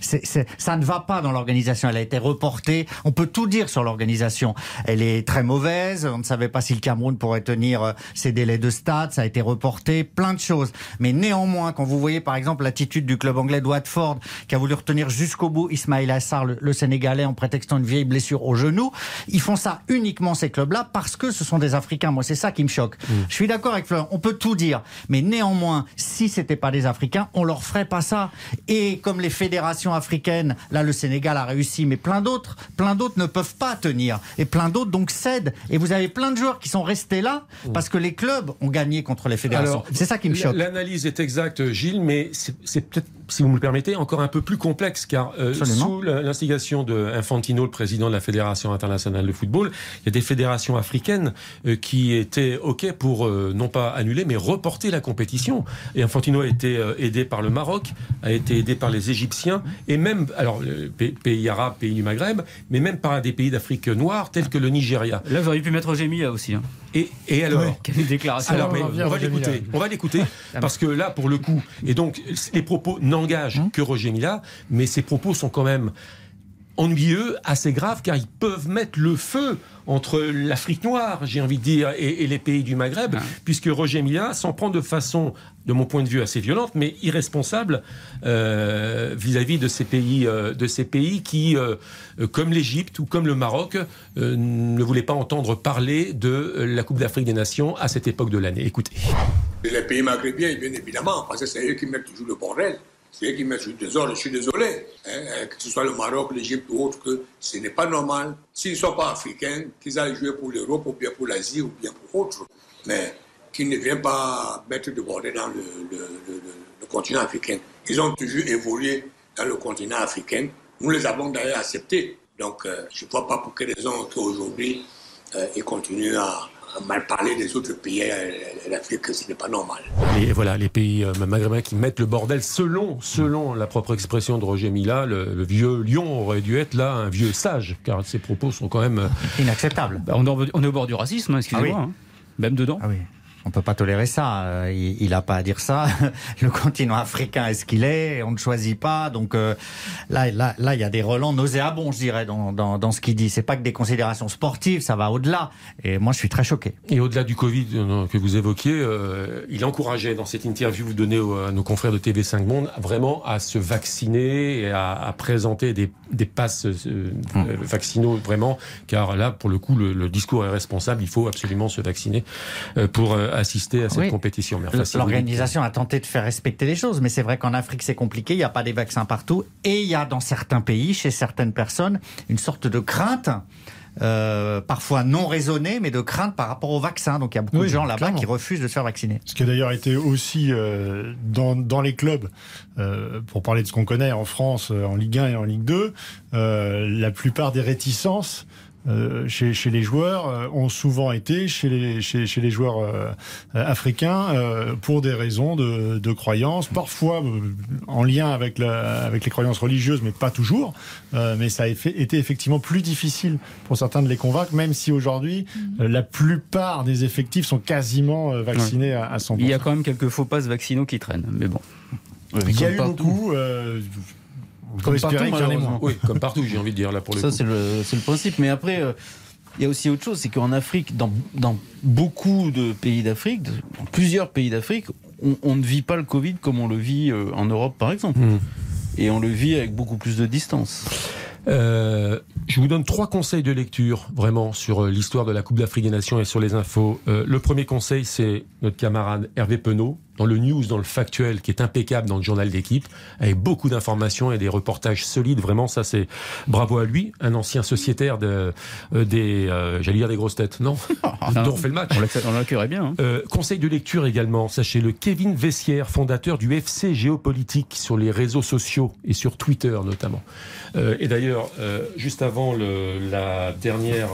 Ça ne va pas dans l'organisation. Elle a été reportée. On peut tout dire sur l'organisation. Elle est très mauvaise. On ne savait pas si le Cameroun pourrait tenir euh, ses délais de stade. Ça a été reporté. Plein de choses. Néanmoins, quand vous voyez par exemple l'attitude du club anglais de Watford, qui a voulu retenir jusqu'au bout Ismail Assar, le, Sénégalais, en prétextant une vieille blessure au genou, ils font ça uniquement ces clubs-là parce que ce sont des Africains. Moi, c'est ça qui me choque. Mm. Je suis d'accord avec Fleur, on peut tout dire, mais néanmoins, si c'était pas des Africains, on leur ferait pas ça. Et comme les fédérations africaines, là, le Sénégal a réussi, mais plein d'autres, plein d'autres ne peuvent pas tenir, et plein d'autres donc cèdent. Et vous avez plein de joueurs qui sont restés là mm. parce que les clubs ont gagné contre les fédérations. C'est ça qui me choque. L'analyse est exacte, Gilles, mais c'est peut-être, si vous me le permettez, encore un peu plus complexe, car euh, sous l'instigation de Infantino, le président de la Fédération internationale de football, il y a des fédérations africaines euh, qui étaient OK pour euh, non pas annuler, mais reporter la compétition. Et Infantino a été aidé par le Maroc, a été aidé par les Égyptiens, et même, alors, pays arabes, pays du Maghreb, mais même par des pays d'Afrique noire, tels que le Nigeria. Là, vous auriez pu mettre Gémia aussi. Hein. Et, et alors Quelle déclaration alors, on va l'écouter. On va l'écouter parce que là, pour le coup, et donc les propos hum. que Roger Mila, mais ces propos sont quand même ennuyeux, assez graves, car ils peuvent mettre le feu entre l'Afrique noire, j'ai envie de dire, et, les pays du Maghreb, puisque Roger Mila s'en prend de façon, de mon point de vue, assez violente, mais irresponsable euh, vis-à-vis de ces pays, euh, de ces pays qui, euh, comme l'Égypte ou comme le Maroc, ne voulaient pas entendre parler de la Coupe d'Afrique des Nations à cette époque de l'année. Écoutez. Les pays maghrébiens, bien évidemment, parce que c'est eux qui mettent toujours le bordel. C'est qui mettent le désordre. Je suis désolé, hein, hein, que ce soit le Maroc, l'Égypte ou autre, que ce n'est pas normal. S'ils ne sont pas africains, qu'ils aillent jouer pour l'Europe ou bien pour l'Asie ou bien pour autre. Mais qu'ils ne viennent pas mettre de bordel dans le, continent africain. Ils ont toujours évolué dans le continent africain. Nous les avons d'ailleurs acceptés. Donc, euh, je ne vois pas pour quelle raison qu'aujourd'hui, euh, ils continuent à, mal parler des autres pays d'Afrique, ce n'est pas normal. Et voilà, les pays euh, maghrébins qui mettent le bordel selon, selon la propre expression de Roger Mila, le, vieux lion aurait dû être là un vieux sage, car ses propos sont quand même... Euh, Inacceptables. Bah, on, est au bord du racisme, hein, excusez-moi. Ah hein. Même dedans. Ah oui. On peut pas tolérer ça. Euh, il n'a pas à dire ça. Le continent africain est ce qu'il est. On ne choisit pas. Donc euh, là, là, là, il y a des relents nauséabonds, je dirais, dans, dans, dans ce qu'il dit. C'est pas que des considérations sportives, ça va au-delà. Et moi, je suis très choqué. Et au-delà du Covid euh, que vous évoquiez, il encourageait dans cette interview que vous donnez à nos confrères de TV5 Monde vraiment à se vacciner et à, présenter des, des passes vaccinaux vraiment, car là, pour le coup, le, le, discours est responsable. Il faut absolument se vacciner pour assister à cette compétition. L'organisation a tenté de faire respecter les choses, mais c'est vrai qu'en Afrique c'est compliqué, il n'y a pas des vaccins partout, et il y a dans certains pays, chez certaines personnes, une sorte de crainte. Euh, parfois non raisonnée, mais de crainte par rapport au vaccin. Donc il y a beaucoup de gens là-bas qui refusent de se faire vacciner. Ce qui a d'ailleurs été aussi euh, dans, dans, les clubs, euh, pour parler de ce qu'on connaît en France, en Ligue 1 et en Ligue 2, la plupart des réticences euh, chez, chez, les joueurs euh, ont souvent été chez les, chez, chez les joueurs euh, africains pour des raisons de, de croyances, parfois en lien avec, la, avec les croyances religieuses, mais pas toujours. mais ça a été effectivement plus difficile pour certains de les convaincre, même si aujourd'hui la plupart des effectifs sont quasiment vaccinés à, à 100%. Il y a quand même quelques faux passes vaccinaux qui traînent, mais bon. Il y a eu beaucoup. Comme partout, Oui, comme partout, j'ai envie de dire là pour le Ça, c'est le, le, principe. Mais après, euh, il y a aussi autre chose, c'est qu'en Afrique, dans, dans, beaucoup de pays d'Afrique, dans plusieurs pays d'Afrique, on, ne vit pas le Covid comme on le vit euh, en Europe, par exemple. Hmm. Et on le vit avec beaucoup plus de distance. Euh, je vous donne trois conseils de lecture vraiment sur l'histoire de la Coupe d'Afrique des Nations et sur les infos. le premier conseil, c'est notre camarade Hervé Penaud, dans le news, dans le factuel, qui est impeccable dans le journal d'équipe, avec beaucoup d'informations et des reportages solides. Vraiment, ça c'est bravo à lui, un ancien sociétaire de, euh, des, euh, j'allais dire des grosses têtes, non, on fait le match. On l'accueillerait bien. Hein. Euh, conseil de lecture également, sachez le Kevin Vessière, fondateur du FC Géopolitique sur les réseaux sociaux et sur Twitter notamment. et d'ailleurs, juste avant le, la dernière,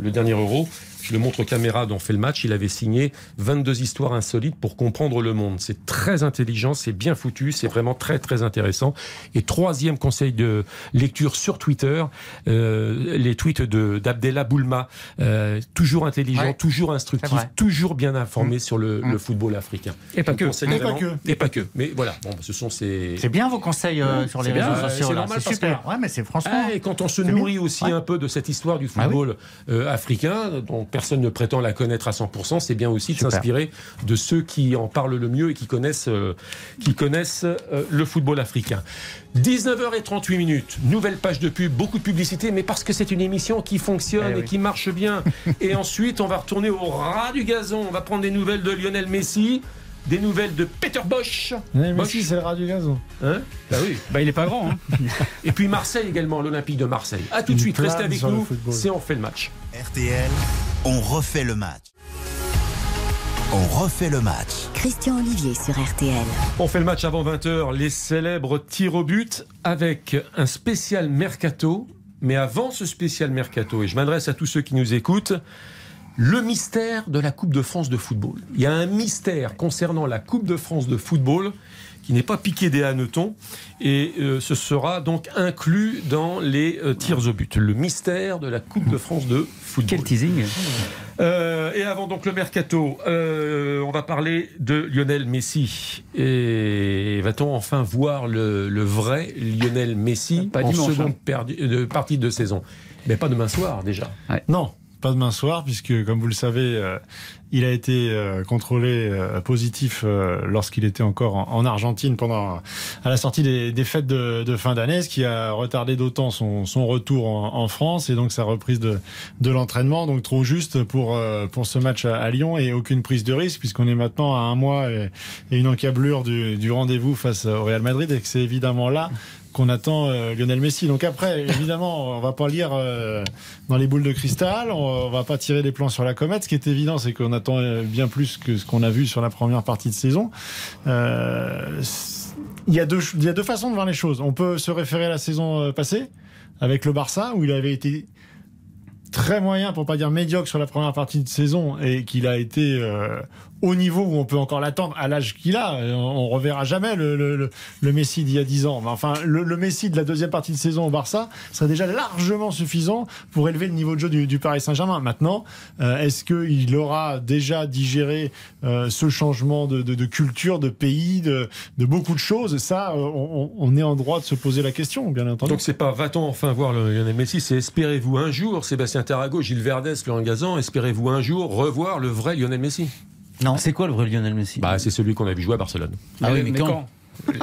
le dernier euro, je le montre aux caméras dont on fait le match, il avait signé 22 histoires insolites pour comprendre le monde. C'est très intelligent, c'est bien foutu, c'est vraiment très très intéressant. Et troisième conseil de lecture sur Twitter, euh, les tweets de d'Abdella Boulma, euh, toujours intelligent, Ouais. toujours instructif, toujours bien informé sur le, Mm. le football africain. Et pas que. Et vraiment- pas que. Et pas que. Mais voilà, bon, ce sont ces... C'est bien vos conseils euh, sur les bien, réseaux euh, sociaux c'est super. Ouais, mais c'est franchement. Ah, et quand on se nourrit bien. aussi Ouais. un peu de cette histoire du Ah oui. football euh, africain, dont personne ne prétend la connaître à 100%, c'est bien aussi de s'inspirer de ceux qui en parlent le mieux et qui connaissent, euh, qui connaissent euh, le football africain. 19h38 minutes, nouvelle page de pub, beaucoup de publicité, mais parce que c'est une émission qui fonctionne Eh et oui. qui marche bien. et ensuite, on va retourner au ras du gazon. On va prendre des nouvelles de Lionel Messi, des nouvelles de Peter Bosch. Mais Bosch. si, c'est le ras du gazon. Hein? Bah oui. Bah, il est pas grand. hein. Et puis Marseille également, l'Olympique de Marseille. À tout de suite, restez avec nous. C'est on fait le match. RTL, on refait le match. On refait le match. Christian Olivier sur RTL. On fait le match avant 20h, les célèbres tirs au but avec un spécial mercato. Mais avant ce spécial mercato, et je m'adresse à tous ceux qui nous écoutent, le mystère de la Coupe de France de football. Il y a un mystère concernant la Coupe de France de football qui n'est pas piqué des hannetons et euh, ce sera donc inclus dans les euh, tirs au but. Le mystère de la Coupe de France de football. Quel teasing. Euh, et avant donc le mercato, euh, on va parler de Lionel Messi. Et va-t-on enfin voir le, le vrai Lionel Messi Pas en dimanche, seconde hein. perdu- euh, partie de saison? Mais pas demain soir déjà. Non, pas demain soir, puisque comme vous le savez, euh, il a été euh, contrôlé euh, positif lorsqu'il était encore en, en Argentine pendant à la sortie des, fêtes de, fin d'année, ce qui a retardé d'autant son, retour en, France et donc sa reprise de, l'entraînement. Donc trop juste pour pour ce match à, Lyon et aucune prise de risque puisqu'on est maintenant à un mois et, et une encablure du, du rendez-vous face au Real Madrid et que c'est évidemment là qu'on attend euh, Lionel Messi. Donc après, évidemment, on va pas lire euh, dans les boules de cristal, on, on va pas tirer les plans sur la comète. Ce qui est évident, c'est qu'on attend euh, bien plus que ce qu'on a vu sur la première partie de saison. Il y a deux, façons de voir les choses. On peut se référer à la saison passée avec le Barça où il avait été très moyen, pour pas dire médiocre sur la première partie de saison et qu'il a été au niveau où on peut encore l'attendre à l'âge qu'il a. Euh, On, reverra jamais le, Messi d'il y a 10 ans. Mais enfin, le, Messi de la deuxième partie de saison au Barça serait déjà largement suffisant pour élever le niveau de jeu du, Paris Saint-Germain. Maintenant, euh, est-ce qu'il aura déjà digéré euh, ce changement de, culture, de pays, de, beaucoup de choses? Ça, euh, on, on est en droit de se poser la question, bien entendu. Donc c'est pas va-t-on enfin voir le Lionel Messi, c'est espérez-vous un jour, Sébastien Tarago, Gilles Verdès, Laurent Gazan, espérez-vous un jour revoir le vrai Lionel Messi? Non. C'est quoi le vrai Lionel Messi? Bah c'est celui qu'on a vu jouer à Barcelone. Ah oui, mais quand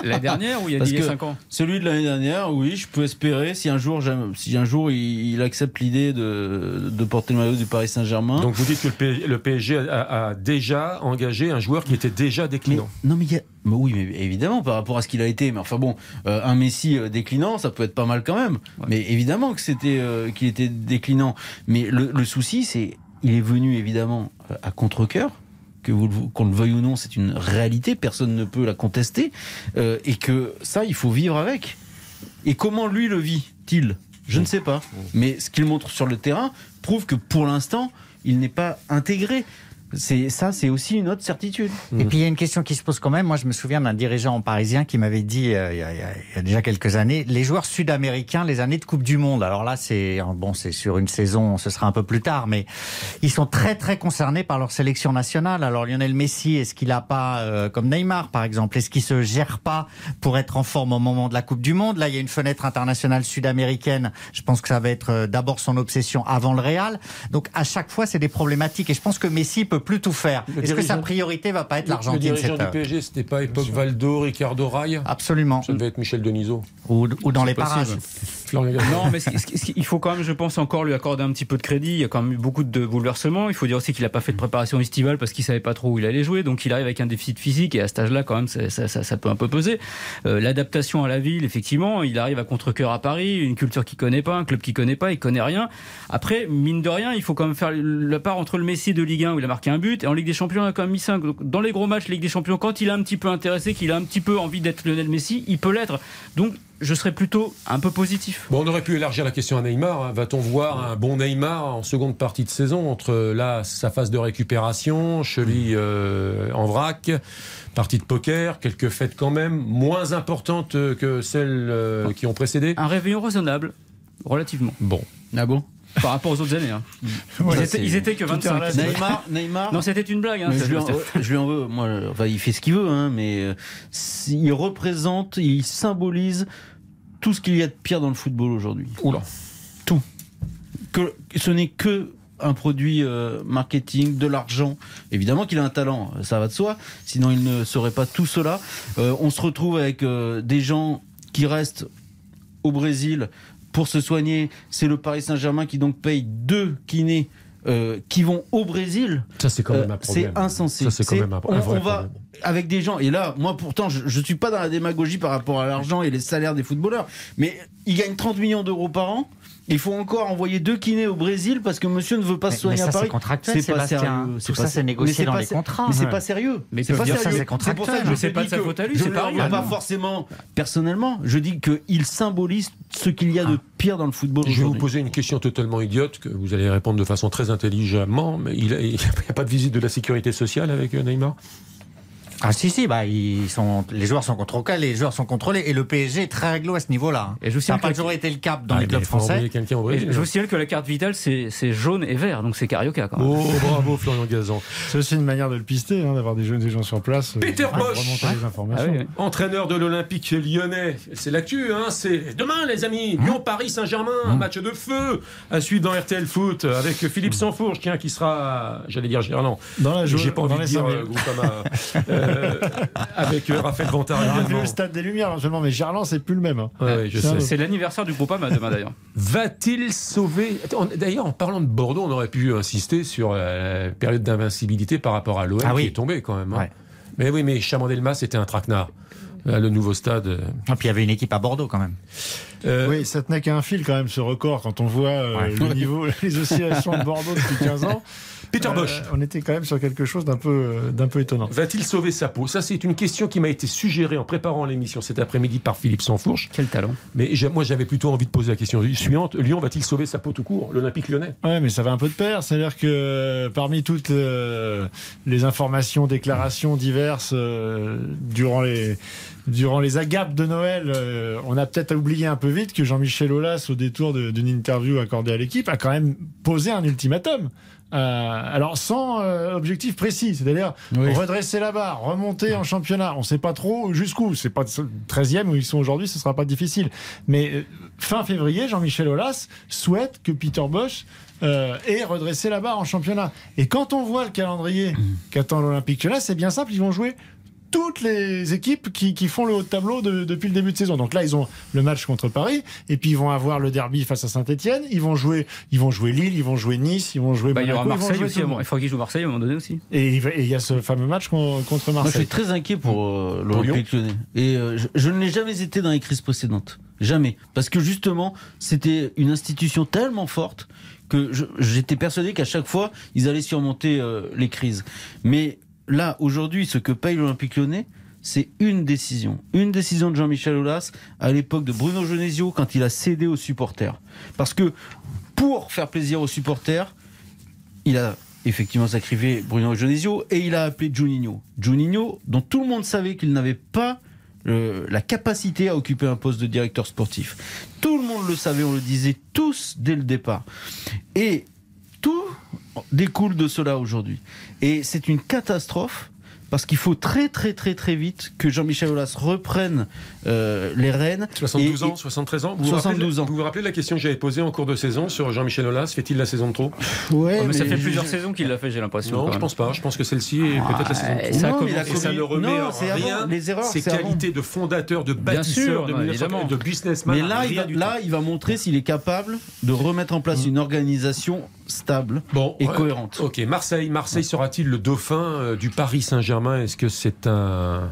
La dernière ou il y a Parce 10 que 5 ans? Celui de l'année dernière, oui, je peux espérer si un jour, si un jour il, il accepte l'idée de, de porter le maillot du Paris Saint-Germain. Donc vous dites que le PSG a, a déjà engagé un joueur qui était déjà Mais- déclinant. non, mais il y a. mais oui, mais évidemment, par rapport à ce qu'il a été. Mais enfin bon, euh, un Messi euh, déclinant, ça peut être pas mal quand même. Mais évidemment que c'était euh, qu'il était déclinant. Mais le, le souci, c'est il est venu évidemment à contre-cœur. Qu'on le veuille ou non, c'est une réalité, personne ne peut la contester, euh, et que ça, il faut vivre avec. Et comment lui le vit-il? Je ne sais pas. Mais ce qu'il montre sur le terrain prouve que pour l'instant, il n'est pas intégré. C'est ça, c'est aussi une autre certitude. Et puis il y a une question qui se pose quand même. Moi, je me souviens d'un dirigeant parisien qui m'avait dit euh, il, y a, il y a- il y a déjà quelques années, les joueurs sud-américains, les années de Coupe du Monde. Alors là, c'est bon, c'est sur une saison, ce sera un peu plus tard, mais ils sont très très concernés par leur sélection nationale. Alors Lionel Messi, est-ce qu'il a pas euh, comme Neymar par exemple, est-ce qu'il se gère pas pour être en forme au moment de la Coupe du Monde? Là, il y a une fenêtre internationale sud-américaine. Je pense que ça va être euh, d'abord son obsession avant le Real. Donc à chaque fois, c'est des problématiques. Et je pense que Messi peut plus tout faire. Le Est-ce que sa dirigeant- priorité va pas être Le l'Argentine dirigeant cette du heure PSG, c'était pas époque Valdo, Ricardo Rai Absolument. Ça devait être Michel Denisot. Ou, ou dans les possible. parages. Non, mais il faut quand même, je pense, encore lui accorder un petit peu de crédit. Il y a quand même eu beaucoup de bouleversements. Il faut dire aussi qu'il n'a pas fait de préparation estivale parce qu'il savait pas trop où il allait jouer. Donc il arrive avec un déficit physique et à cet âge-là, quand même, ça, ça- peut un peu peser. Euh, L'adaptation à la ville, effectivement, il arrive à contre-cœur à Paris, une culture qu'il connaît pas, un club qu'il connaît pas, il connaît rien. Après, mine de rien, il faut quand même faire la part entre le Messi de Ligue 1 où il a marqué un but et en Ligue des Champions, il a quand même mis 5. Donc, dans les gros matchs Ligue des Champions, quand il est un petit peu intéressé, qu'il a un petit peu envie d'être Lionel Messi, il peut l'être. Donc je serais plutôt un peu positif. Bon, on aurait pu élargir la question à Neymar. hein. Va-t-on voir un bon Neymar en seconde partie de saison entre là sa phase de récupération, cheville euh, en vrac, partie de poker, quelques fêtes quand même moins importantes que celles euh, qui ont précédé? Un réveillon raisonnable, relativement. Bon. Ah bon? Par rapport aux autres années. hein. Ils, étaient, c'est- ils étaient que tout est 25. relatif. Neymar, Neymar. Non, c'était une blague. hein, je, lui en, Sébastien. je lui en veux. Moi, enfin, il fait ce qu'il veut, hein, mais euh, il représente, il symbolise tout ce qu'il y a de pire dans le football aujourd'hui. Oula. Tout. Que, ce n'est que un produit euh, marketing, de l'argent. Évidemment qu'il a un talent, ça va de soi. Sinon, il ne serait pas tout cela. Euh, on se retrouve avec euh, des gens qui restent au Brésil pour se soigner. C'est le Paris Saint-Germain qui donc paye deux kinés euh, qui vont au Brésil. Ça, c'est quand même Euh, un problème. C'est insensé. Ça, c'est quand même un- vrai on va problème. Avec des gens. Et là, moi, pourtant, je ne suis pas dans la démagogie par rapport à l'argent et les salaires des footballeurs. Mais ils gagnent 30 millions d'euros par an. Il faut encore envoyer deux kinés au Brésil parce que monsieur ne veut pas se soigner mais ça, à Paris. c'est contractuel, C'est pas sérieux. Tout ça, c'est négocié dans pas les contrats. Mais c'est Ouais. pas sérieux. Mais c'est pas sérieux. c'est pour ça que contractuel. je te pas de sa que faute à lui, je c'est ne pas pas forcément personnellement. Je dis qu'il symbolise ce qu'il y a de pire dans le football Je vais vous poser une question totalement idiote que vous allez répondre de façon très intelligemment. Mais il n'y a, pas de visite de la sécurité sociale avec euh, Neymar? Ah si si bah ils sont les joueurs sont contrôlés les joueurs sont contrôlés et le PSG est très réglo à ce niveau-là. Et je vous ça n'a signale pas que- toujours été le cap dans Ah, les clubs français. Brésil. je vous signale que la carte vitale, c'est jaune et vert, donc c'est carioca quand même. Oh, bravo Florian Gazan. C'est aussi une manière de le pister, hein, d'avoir des, jeunes, des gens sur place. euh, Peter Bosch. Ah informations. oui, oui. Entraîneur de l'Olympique lyonnais, c'est l'actu, hein, c'est demain les amis, Lyon-Paris Saint-Germain, un match de feu à suivre dans RTL Foot avec Philippe Sansfourche, tiens, qui sera, j'allais dire Gerland, Dans la j'ai pas envie de les dire 5000. euh, Groupama, euh, avec euh, Raphaël Vantard on a vu également. le stade des Lumières, éventuellement, mais Gerland, c'est plus le même. hein. Ouais, C'est l'anniversaire du groupe AMA demain d'ailleurs. Va-t-il sauver D'ailleurs, en parlant de Bordeaux, on aurait pu insister sur la période d'invincibilité par rapport à l'OM Ah oui. qui est tombé quand même. hein. Ouais. Mais oui, mais Chamandelmas c'était un traquenard. Là, le nouveau stade. euh, Et puis il y avait une équipe à Bordeaux quand même. euh, Oui, ça tenait qu'à un fil quand même ce record quand on voit euh, Ouais. le niveau, les oscillations de Bordeaux depuis 15 ans. Peter Euh, Bosch. on était quand même sur quelque chose d'un peu, euh, d'un peu étonnant. Va-t-il sauver sa peau? Ça, c'est une question qui m'a été suggérée en préparant l'émission cet après-midi par Philippe Sansfourche. Quel talent. Mais j'ai- moi, j'avais plutôt envie de poser la question suivante. Lyon va-t-il sauver sa peau tout court? L'Olympique lyonnais Ouais, mais ça va un peu de pair. C'est-à-dire que euh, parmi toutes euh, les informations, déclarations diverses euh, durant les durant les agapes de Noël, euh, on a peut-être oublié un peu vite que Jean-Michel Aulas, au détour de- d'une interview accordée à l'équipe, a quand même posé un ultimatum. Euh, alors sans euh, objectif précis, c'est-à-dire Oui. redresser la barre, remonter en championnat. On ne sait pas trop jusqu'où. C'est pas 13e où ils sont aujourd'hui, ce sera pas difficile. Mais euh, fin février, Jean-Michel Aulas souhaite que Peter Bosch euh, ait redressé la barre en championnat. Et quand on voit le calendrier qu'attend l'Olympique Lyonnais, c'est bien simple, ils vont jouer toutes les équipes qui, qui font le haut de tableau de- depuis le début de saison. Donc là, ils ont le match contre Paris, et puis ils vont avoir le derby face à Saint-Etienne. Ils vont jouer, ils vont jouer Lille, ils vont jouer Nice, ils vont jouer Bah, il y aura Marseille jouer aussi. Il faudra qu'il joue Marseille à un moment donné aussi. Et il va- et il y a ce fameux match con- contre Moi, je suis Marseille. très inquiet pour euh, Pour l'Olympique lyonnais. Et euh, je, je ne l'ai jamais été dans les crises précédentes. Jamais. Parce que justement, c'était une institution tellement forte que je- j'étais persuadé qu'à chaque fois, ils allaient surmonter euh, les crises. Mais là, aujourd'hui, ce que paye l'Olympique lyonnais, c'est une décision. Une décision de Jean-Michel Aulas à l'époque de Bruno Genesio quand il a cédé aux supporters. Parce que pour faire plaisir aux supporters, il a effectivement sacrifié Bruno Genesio et il a appelé Juninho. Juninho, dont tout le monde savait qu'il n'avait pas euh, la capacité à occuper un poste de directeur sportif. Tout le monde le savait, on le disait tous dès le départ. Et tout découle de cela aujourd'hui. Et c'est une catastrophe parce qu'il faut très très très très vite que Jean-Michel Aulas reprenne euh, les rênes. 72 Et- ans, 73 ans vous vous 72 rappelez, ans. Vous vous rappelez la question que j'avais posée en cours de saison sur Jean-Michel Aulas Fait-il la saison de trop? Ouais, Oh, mais ça fait je- plusieurs saisons qu'il l'a fait, j'ai l'impression. Non, je même. pense pas. Je pense que celle-ci est peut-être la saison de trop. ça a Non, mais Et ça ne remet Non, en avant. rien Les erreurs, ses c'est avant. qualités de fondateur, de bâtisseur, sûr, de, non, 1900 évidemment. de businessman. Mais là, il va, du là, il va montrer s'il est capable de remettre en place une organisation stable. Bon, et cohérente. Ok, Marseille. Marseille sera-t-il le dauphin euh, du Paris Saint-Germain? Est-ce que c'est un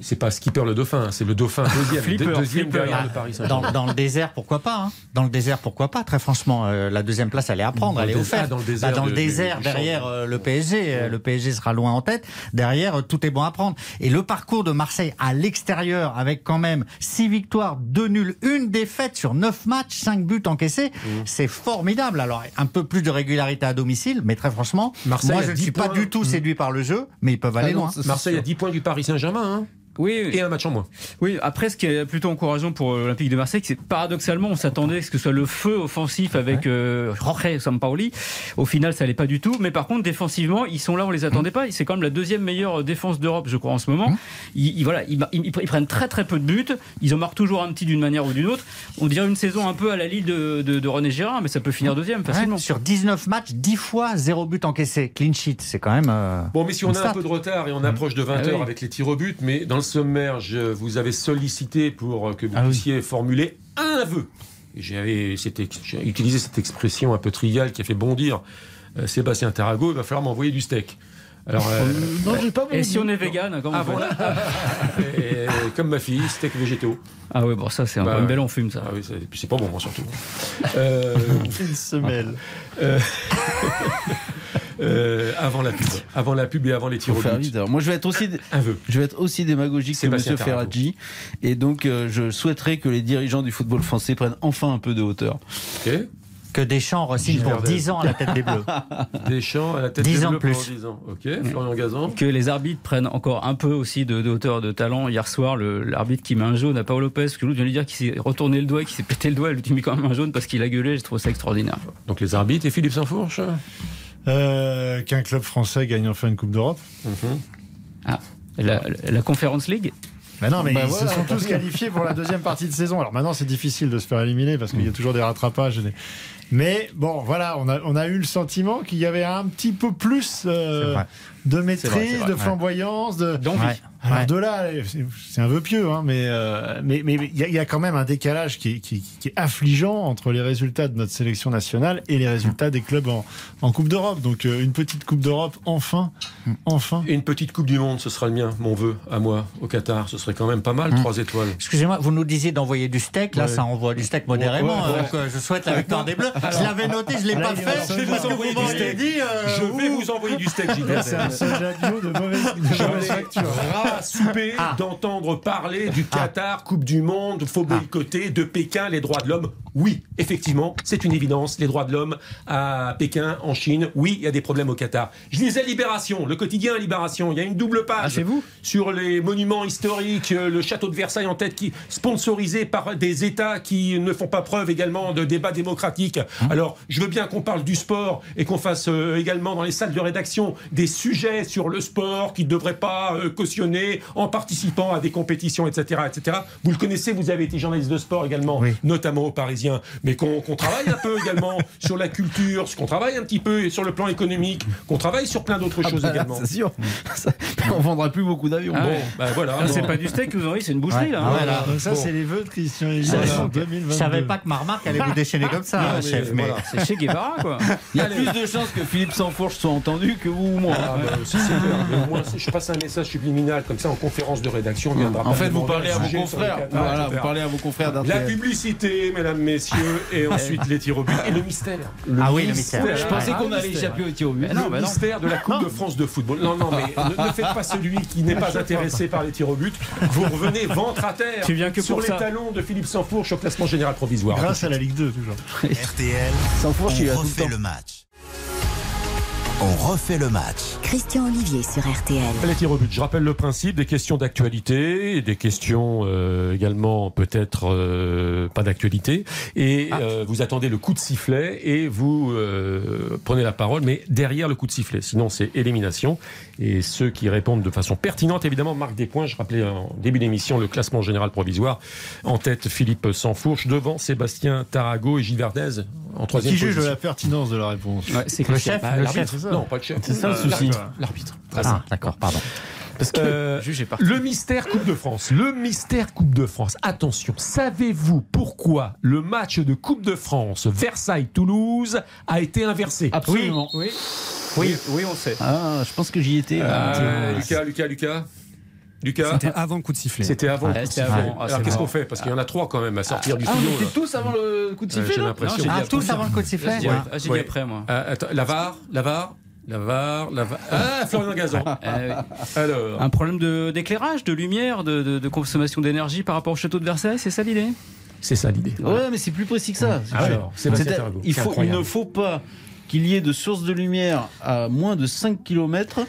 C'est pas skipper le dauphin, c'est le dauphin deuxième, Flipper, deuxième flipper. derrière le Bah, Paris dans, Saint-Germain. dans le désert, pourquoi pas hein Dans le désert, pourquoi pas Très franchement, euh, la deuxième place, elle est à prendre, Dans elle est offerte. ah, dans le Bah, désert dans le de- désert, derrière euh, le PSG, euh, le PSG sera loin en tête. Derrière, euh, tout est bon à prendre. Et le parcours de Marseille à l'extérieur, avec quand même 6 victoires, 2 nuls, une défaite sur 9 matchs, 5 buts encaissés, Mmh. c'est formidable. Alors, un peu plus de régularité à domicile, mais très franchement, Marseille moi, je ne 10 suis pas du tout Mmh. séduit par le jeu, mais ils peuvent aller Ah non, loin. Marseille a 10 points du Paris Saint-Germain hein, Oui, et un match en moins. Oui, après, ce qui est plutôt encourageant pour l'Olympique de Marseille, c'est que paradoxalement, on s'attendait à ce que ce soit le feu offensif avec euh, Jorge Sampaoli. Au final, ça l'est pas du tout. Mais par contre, défensivement, ils sont là, on les attendait pas. C'est quand même la deuxième meilleure défense d'Europe, je crois, en ce moment. Ils, ils- voilà, ils, ils- ils prennent très très peu de buts. Ils en marquent toujours un petit d'une manière ou d'une autre. On dirait une saison un peu à la Lille de, de- de René Girard, mais ça peut finir deuxième facilement. Ouais, sur 19 matchs, 10 fois 0 but encaissé. Clean sheet, c'est quand même. euh, Bon, mais si on a un peu de retard et on approche de 20h Ah oui. avec les tirs au but, mais dans le sommaire, je vous avais sollicité pour que vous Ah oui. puissiez formuler un vœu. Et J'avais utilisé cette expression un peu triviale qui a fait bondir euh, Sébastien Tarago, il va falloir m'envoyer du steak. Alors, euh, Non, j'ai pas Et si on est vegan, on fait la- Et, comme ma fille, steak végétaux. Ah oui, bon, ça c'est un, Bah, un bel enfume ça. Ah oui, c'est- et puis c'est pas bon, moi, surtout. Euh, une semelle. euh, avant la pub. Avant la pub et avant les tirs au but. vite. Alors, moi, je vais être aussi, Un vœu. je vais être aussi démagogique que M. Ferraggi. Et donc, euh, je souhaiterais que les dirigeants du football français prennent enfin un peu de hauteur. Que Deschamps re-signe pour Gilbert 10 ans à la tête des Bleus. Deschamps à la tête 10 des ans de Bleus plus. 10 ans. Ok. Florian Gazan. que les arbitres prennent encore un peu aussi de, de hauteur de talent. Hier soir, l'arbitre qui met un jaune à Paolo Lopez, que l'autre vient lui dire qu'il s'est retourné le doigt, qu'il s'est pété le doigt, elle lui met quand même un jaune parce qu'il a gueulé. Je trouve ça extraordinaire. Donc les arbitres et Philippe Sansfourche. Euh, Qu'un club français gagne enfin une Coupe d'Europe. Ah, la, la Conference League? Bah non, mais Bah ils voilà, se sont tous qualifiés pour la deuxième partie de saison. Alors maintenant, c'est difficile de se faire éliminer parce qu'il y a toujours des rattrapages. et des- Mais bon, voilà, on a, on a eu le sentiment qu'il y avait un petit peu plus euh, de maîtrise, vrai, c'est vrai, de ouais. flamboyance, de. d'envie. Ouais. Alors Ouais. de là, c'est- un vœu pieux, hein, mais euh, mais mais il y, a- il y a quand même un décalage qui est, qui, qui est affligeant entre les résultats de notre sélection nationale et les résultats des clubs en, en Coupe d'Europe. Donc euh, une petite Coupe d'Europe, enfin, enfin. Et une petite Coupe du Monde, ce sera le mien, mon vœu à moi, au Qatar. Ce serait quand même pas mal, Mmh. trois étoiles. Excusez-moi, vous nous disiez d'envoyer du steak. Là, Ouais. ça envoie du steak modérément. Ouais, ouais, Donc, euh, je souhaite la victoire des Bleus. Je l'avais noté, je l'ai Là, pas fait. parce que envoyer vous du m'auriez steak. dit. euh, Je vais vous envoyer du steak. C'est un de mauvaise, facture. soupé Ah. d'entendre parler du Qatar, Coupe du Monde, faut boycotter, de Pékin, les droits de l'homme. Oui, effectivement, c'est une évidence. Les droits de l'homme à Pékin, en Chine, oui, il y a des problèmes au Qatar. Je lisais Libération, le quotidien Libération. Il y a une double page Ah, vous? sur les monuments historiques, euh, le château de Versailles en tête, qui sponsorisé par des États qui ne font pas preuve également de débat démocratique. Alors, je veux bien qu'on parle du sport et qu'on fasse euh, également dans les salles de rédaction des sujets sur le sport qui ne devraient pas euh, cautionner en participant à des compétitions, etc., etc. Vous le connaissez, vous avez été journaliste de sport également, Oui. notamment au Parisien, mais qu'on travaille un peu également sur la culture, qu'on travaille un petit peu sur le plan économique, qu'on travaille sur plein d'autres choses Ah bah, également. C'est sûr. Ça- on vendra plus beaucoup d'avions. Ah Bon, ouais. bah voilà. Ah, c'est pas du steak que vous envoyez, c'est une boucherie Ouais. là. Ah, hein. voilà. Donc ça, Bon. c'est les vœux de Christian Je savais- 2022. Je savais pas que Marmarque allait vous déchaîner comme ça, Non, mais chef. Mais voilà. C'est chez Guevara quoi. Il y a plus de chances que Philippe Sansfourche soit entendu que vous ou moi. Ah, bah, si. Mais je passe un message subliminal comme ça en conférence de rédaction. on viendra En fait, vous parlez à vos confrères. Voilà, vous parlez à vos confrères La publicité, mesdames, messieurs, et ensuite les tirs au but et le mystère. Ah oui, le mystère. Je pensais qu'on allait échapper au tir au but. le mystère de la Coupe de France de football. Non, non, mais ne, ne faites pas celui qui n'est pas intéressé par les tirs au but. Vous revenez ventre à terre Tu viens que sur pour les ça. talons de Philippe Sansfourche au classement général provisoire. Grâce à la Ligue 2, toujours. RTL, il là on tout le refait temps. le match. On refait le match. Christian Olivier sur RTL. Les tirs au but. Je rappelle le principe des questions d'actualité, et des questions euh, également peut-être euh, pas d'actualité. Et euh, vous attendez le coup de sifflet et vous euh, prenez la parole, mais derrière le coup de sifflet. Sinon, c'est élimination. Et ceux qui répondent de façon pertinente, évidemment, marquent des points. Je rappelais en début d'émission le classement général provisoire. En tête, Philippe Sansfourche, devant Sébastien Tarago et Gilles Verdez en troisième Qui juge de position. la pertinence de la réponse? Ouais, c'est Le Christian. chef, Bah, le chef, ça. Non, pas le chef. C'est ça, le Euh, souci. l'arbitre. Ah, d'accord, pardon. Parce que parti. le mystère Coupe de France. Le mystère Coupe de France. Attention, savez-vous pourquoi le match de Coupe de France Versailles-Toulouse a été inversé? Absolument. Oui, oui, oui, on sait. Ah, je pense que j'y étais. Là. Lucas, Lucas, Lucas Lucas C'était avant le coup de sifflet. C'était avant. Le coup de sifflet. avant. Ah, Alors qu'est-ce qu'on fait? Parce qu'il y en a trois quand même à sortir du Ah, on studio. était là. tous avant le coup de Euh, sifflet J'ai là l'impression. Ah, tous après. avant le coup de sifflet J'ai dit- Ouais. ah, j'ai dit Ouais. après, moi. Ah, attends, la VAR, la VAR, la VAR, la VAR. Ah, Florian Gazan. Euh, Alors. un problème d'éclairage, de, lumière, de, de- de consommation d'énergie par rapport au château de Versailles, c'est ça l'idée? C'est ça l'idée. Ouais, mais c'est plus précis que ça. Ah ouais. Il, faut, il ne faut pas qu'il y ait de source de lumière à moins de 5 km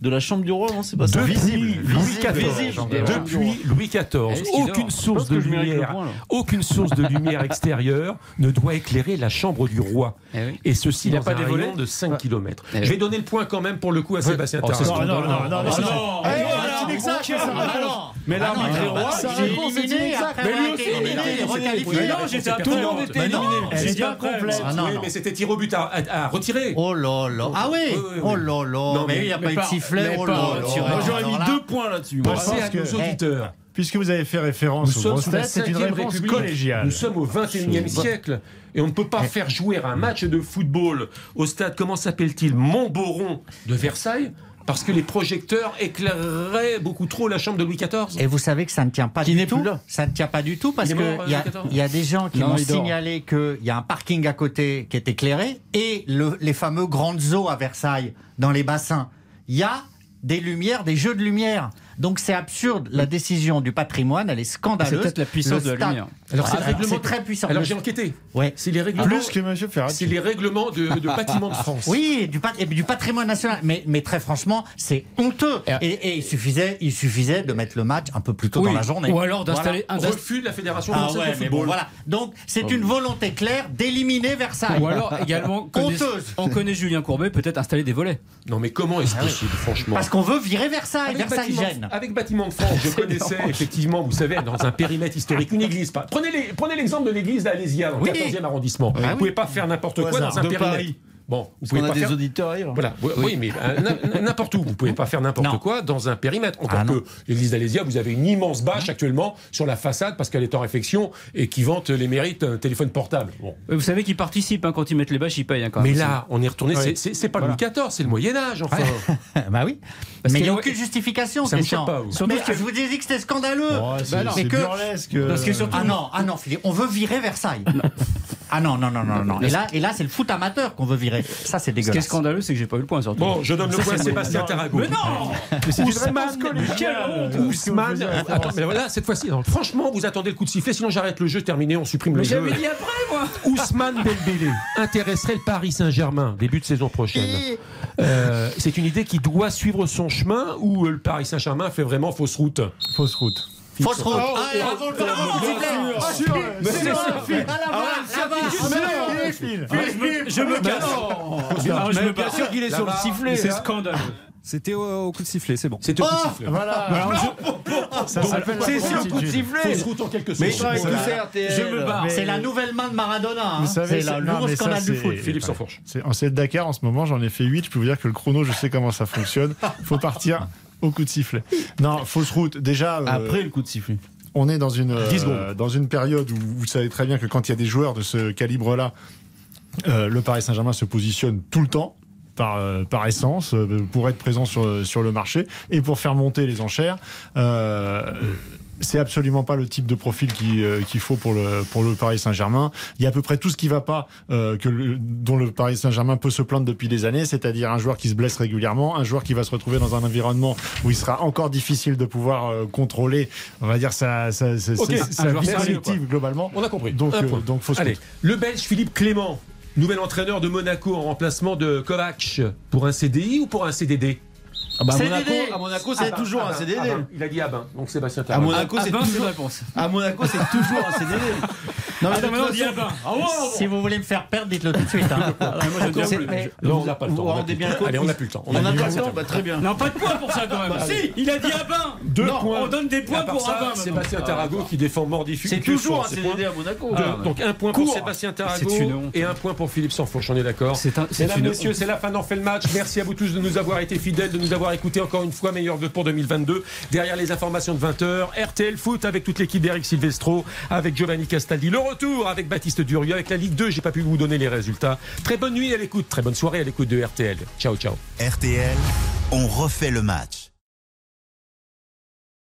de la chambre du roi, non C'est pas ça Depuis Louis Visible. XIV, Visible. depuis Louis XIV, qu'il aucune source de lumière, point, là. aucune source de lumière extérieure ne doit éclairer la chambre du roi. Eh oui. Et ceci Il n'y a pas des volets de 5 km. Eh Je oui. vais donner le point quand même pour le coup à Sébastien Oh. Non, non, non, non, Ah ah. Mais Ah non, l'arbitre est mais roi, bah, sa j'ai éliminé, Mais lui aussi, éliminé, éliminé. Non, j'étais à Tout le monde était éliminé. J'ai dit complète. Ah oui, non. mais c'était tir au but à, à- à retirer. Oh là là. Ah oui. Oh là là. Non, mais mais- il n'y a mais pas eu de sifflet. Au. Moi, j'aurais mis deux points là-dessus. Pensez pense à nos auditeurs. Puisque vous avez fait référence Nous aux grosses têtes, c'est une 5e réponse République. collégiale. Nous sommes au 21e siècle et on ne peut pas faire jouer un match de football au stade, comment s'appelle-t-il Montboron de Versailles parce que les projecteurs éclaireraient beaucoup trop la chambre de Louis XIV. Et vous savez que ça ne tient pas Qui du tout. Ça ne tient pas du tout parce qu'il y, y a des gens qui m'ont signalé qu'il y a un parking à côté qui est éclairé et le- les fameux grandes eaux à Versailles, dans les bassins. Il y a des lumières, des jeux de lumière. Donc c'est absurde. La décision du patrimoine, elle est scandaleuse. C'est peut-être la puissance Le de la lumière. Alors c'est Ah, le règlement. c'est très puissant. Alors j'ai enquêté. Ouais. C'est les règlements. Plus que Monsieur Ferrat. C'est les règlements de, de bâtiments de France. Oui, du, pat- du patrimoine national. Mais, mais très franchement, c'est honteux. Et, et il, suffisait, il suffisait de mettre le match un peu plus tôt Oui. dans la journée. Ou alors d'installer un Refus de la Fédération Ah française ouais, de mais football. bon, voilà. Donc, c'est une volonté claire d'éliminer Versailles. Ou alors également, Honteuse. on connaît Julien Courbet, peut-être installer des volets. Non mais comment est-ce possible, franchement Parce qu'on veut virer Versailles. Avec Versailles gêne. Avec bâtiment de France, je connaissais effectivement, vous savez, dans un périmètre historique, une église. Pas. Prenez l'exemple de l'église d'Alésia, dans le Oui. 14e arrondissement. Ah vous pouvez pas faire n'importe quoi dans un périmètre. Paris. Bon, vous Parce pouvez qu'on a pas des faire. auditeurs ailleurs. Voilà, oui, oui, mais euh, n'importe où. Vous pouvez pas faire n'importe quoi dans un périmètre. Encore Ah, que l'église d'Alésia, vous avez une immense bâche actuellement sur la façade parce qu'elle est en réfection et qui vante les mérites d'un téléphone portable. Bon. Euh, Vous savez qu'ils participent hein, quand ils mettent les bâches, ils payent hein, quand Mais là, on est retourné. Ouais. c'est- pas Louis XIV, c'est le Moyen Âge, enfin. bah oui. Parce mais il n'y a aucune justification, Ça me pas, vous. Mais que- je vous ai dit que c'était scandaleux. Oh, c'est Bah non. c'est Mais que- burlesque. Parce que surtout- Ah non, ah non, Philippe, on veut virer Versailles. Ah non, non, non, non, non. Et là, et là c'est le foot amateur qu'on veut virer. Ça, c'est Ce qui est dégueulasse. scandaleux, c'est que j'ai pas eu le point surtout. Bon, je donne le point à Sébastien Tarago. Mais non Mais c'est Ousmane, collégiale. Ousmane, attends, mais voilà, cette fois-ci, franchement, vous attendez le coup de sifflet, sinon j'arrête le jeu, terminé, on supprime Mais le jeu. j'avais dit après, moi Ousmane Dembélé intéresserait le Paris Saint-Germain début de saison prochaine. Euh, c'est une idée qui doit suivre son chemin ou euh, le Paris Saint-Germain fait vraiment fausse route? Fausse route. Fausse route. Ah, le Bien s'il vous plaît. Ah, là-bas, là-bas. Je me casse Ah, je me Bien casse. sûr qu'il est sur le sifflet. C'est hein. scandaleux. C'était au, au coup de sifflet, c'est bon. C'était au coup de sifflet. Voilà. Ça s'appelle la C'est sur le coup de sifflet. Route en quelque sorte. Mais je me barre. Mais- C'est la nouvelle main de Maradona. hein. Vous savez, C'est le nouveau scandale du foot. Philippe Sansfourche. C'est- En cette Dakar, en ce moment, j'en ai fait 8. Je peux vous dire que le chrono, je sais comment ça fonctionne. faut partir au coup de sifflet. Non, fausse route. Déjà, euh, Après le coup de sifflet. on est dans une, euh, 10 secondes. dans une période où vous savez très bien que quand il y a des joueurs de ce calibre-là, euh, le Paris Saint-Germain se positionne tout le temps. Par, euh, par essence, pour être présent sur, sur le marché et pour faire monter les enchères. C'est absolument pas le type de profil qui, euh, qu'il faut pour le, pour le Paris Saint-Germain. Il y a à peu près tout ce qui va pas euh, que le- dont le Paris Saint-Germain peut se plaindre depuis des années, c'est-à-dire un joueur qui se blesse régulièrement, un joueur qui va se retrouver dans un environnement où il sera encore difficile de pouvoir euh, contrôler, on va dire, sa, sa, sa, sa- vie collective globalement. On a compris. Donc, donc fausse Allez, le Belge Philippe Clément, nouvel entraîneur de Monaco en remplacement de Kovac, pour un CDI ou pour un CDD Ah bah, à CDD. Monaco, à Monaco, c'est Ah toujours ah un CDD. ah Il a dit ah ben, donc Sébastien À Tarago. Monaco, Ah, c'est toujours. la réponse. À Monaco, c'est toujours un CDD. Non, mais de Attends, on dit façon- ah ben. Ah Si vous voulez me faire perdre, dites-le tout de suite. hein. moi, mais- Non, on n'a pas le temps. on bien Allez, n'a plus le temps. On a n'a pas le temps, bah, très bien. Non, pas de points pour ça quand même. Si, il a dit à ben. Deux points. on donne des à points pour ça, à ben. Sébastien Tarago qui défend mort diffus. C'est toujours un CDD à Monaco. Donc un point pour. Sébastien Tarago et un point pour Philippe Sanfourche, on est d'accord Mesdames, messieurs, c'est la fin d'en fait le match. Merci à vous tous de nous avoir été fidèles, de nous avoir écoutés encore une fois. Meilleur vœu pour 2022. Derrière les informations de 20h, RTL Foot avec toute l'équipe d'Eric Silvestro, avec Giovanni Castaldi. Le retour avec Baptiste Durieux, avec la Ligue 2. J'ai pas pu vous donner les résultats. Très bonne nuit à l'écoute, très bonne soirée à l'écoute de RTL. Ciao, ciao. RTL, on refait le match.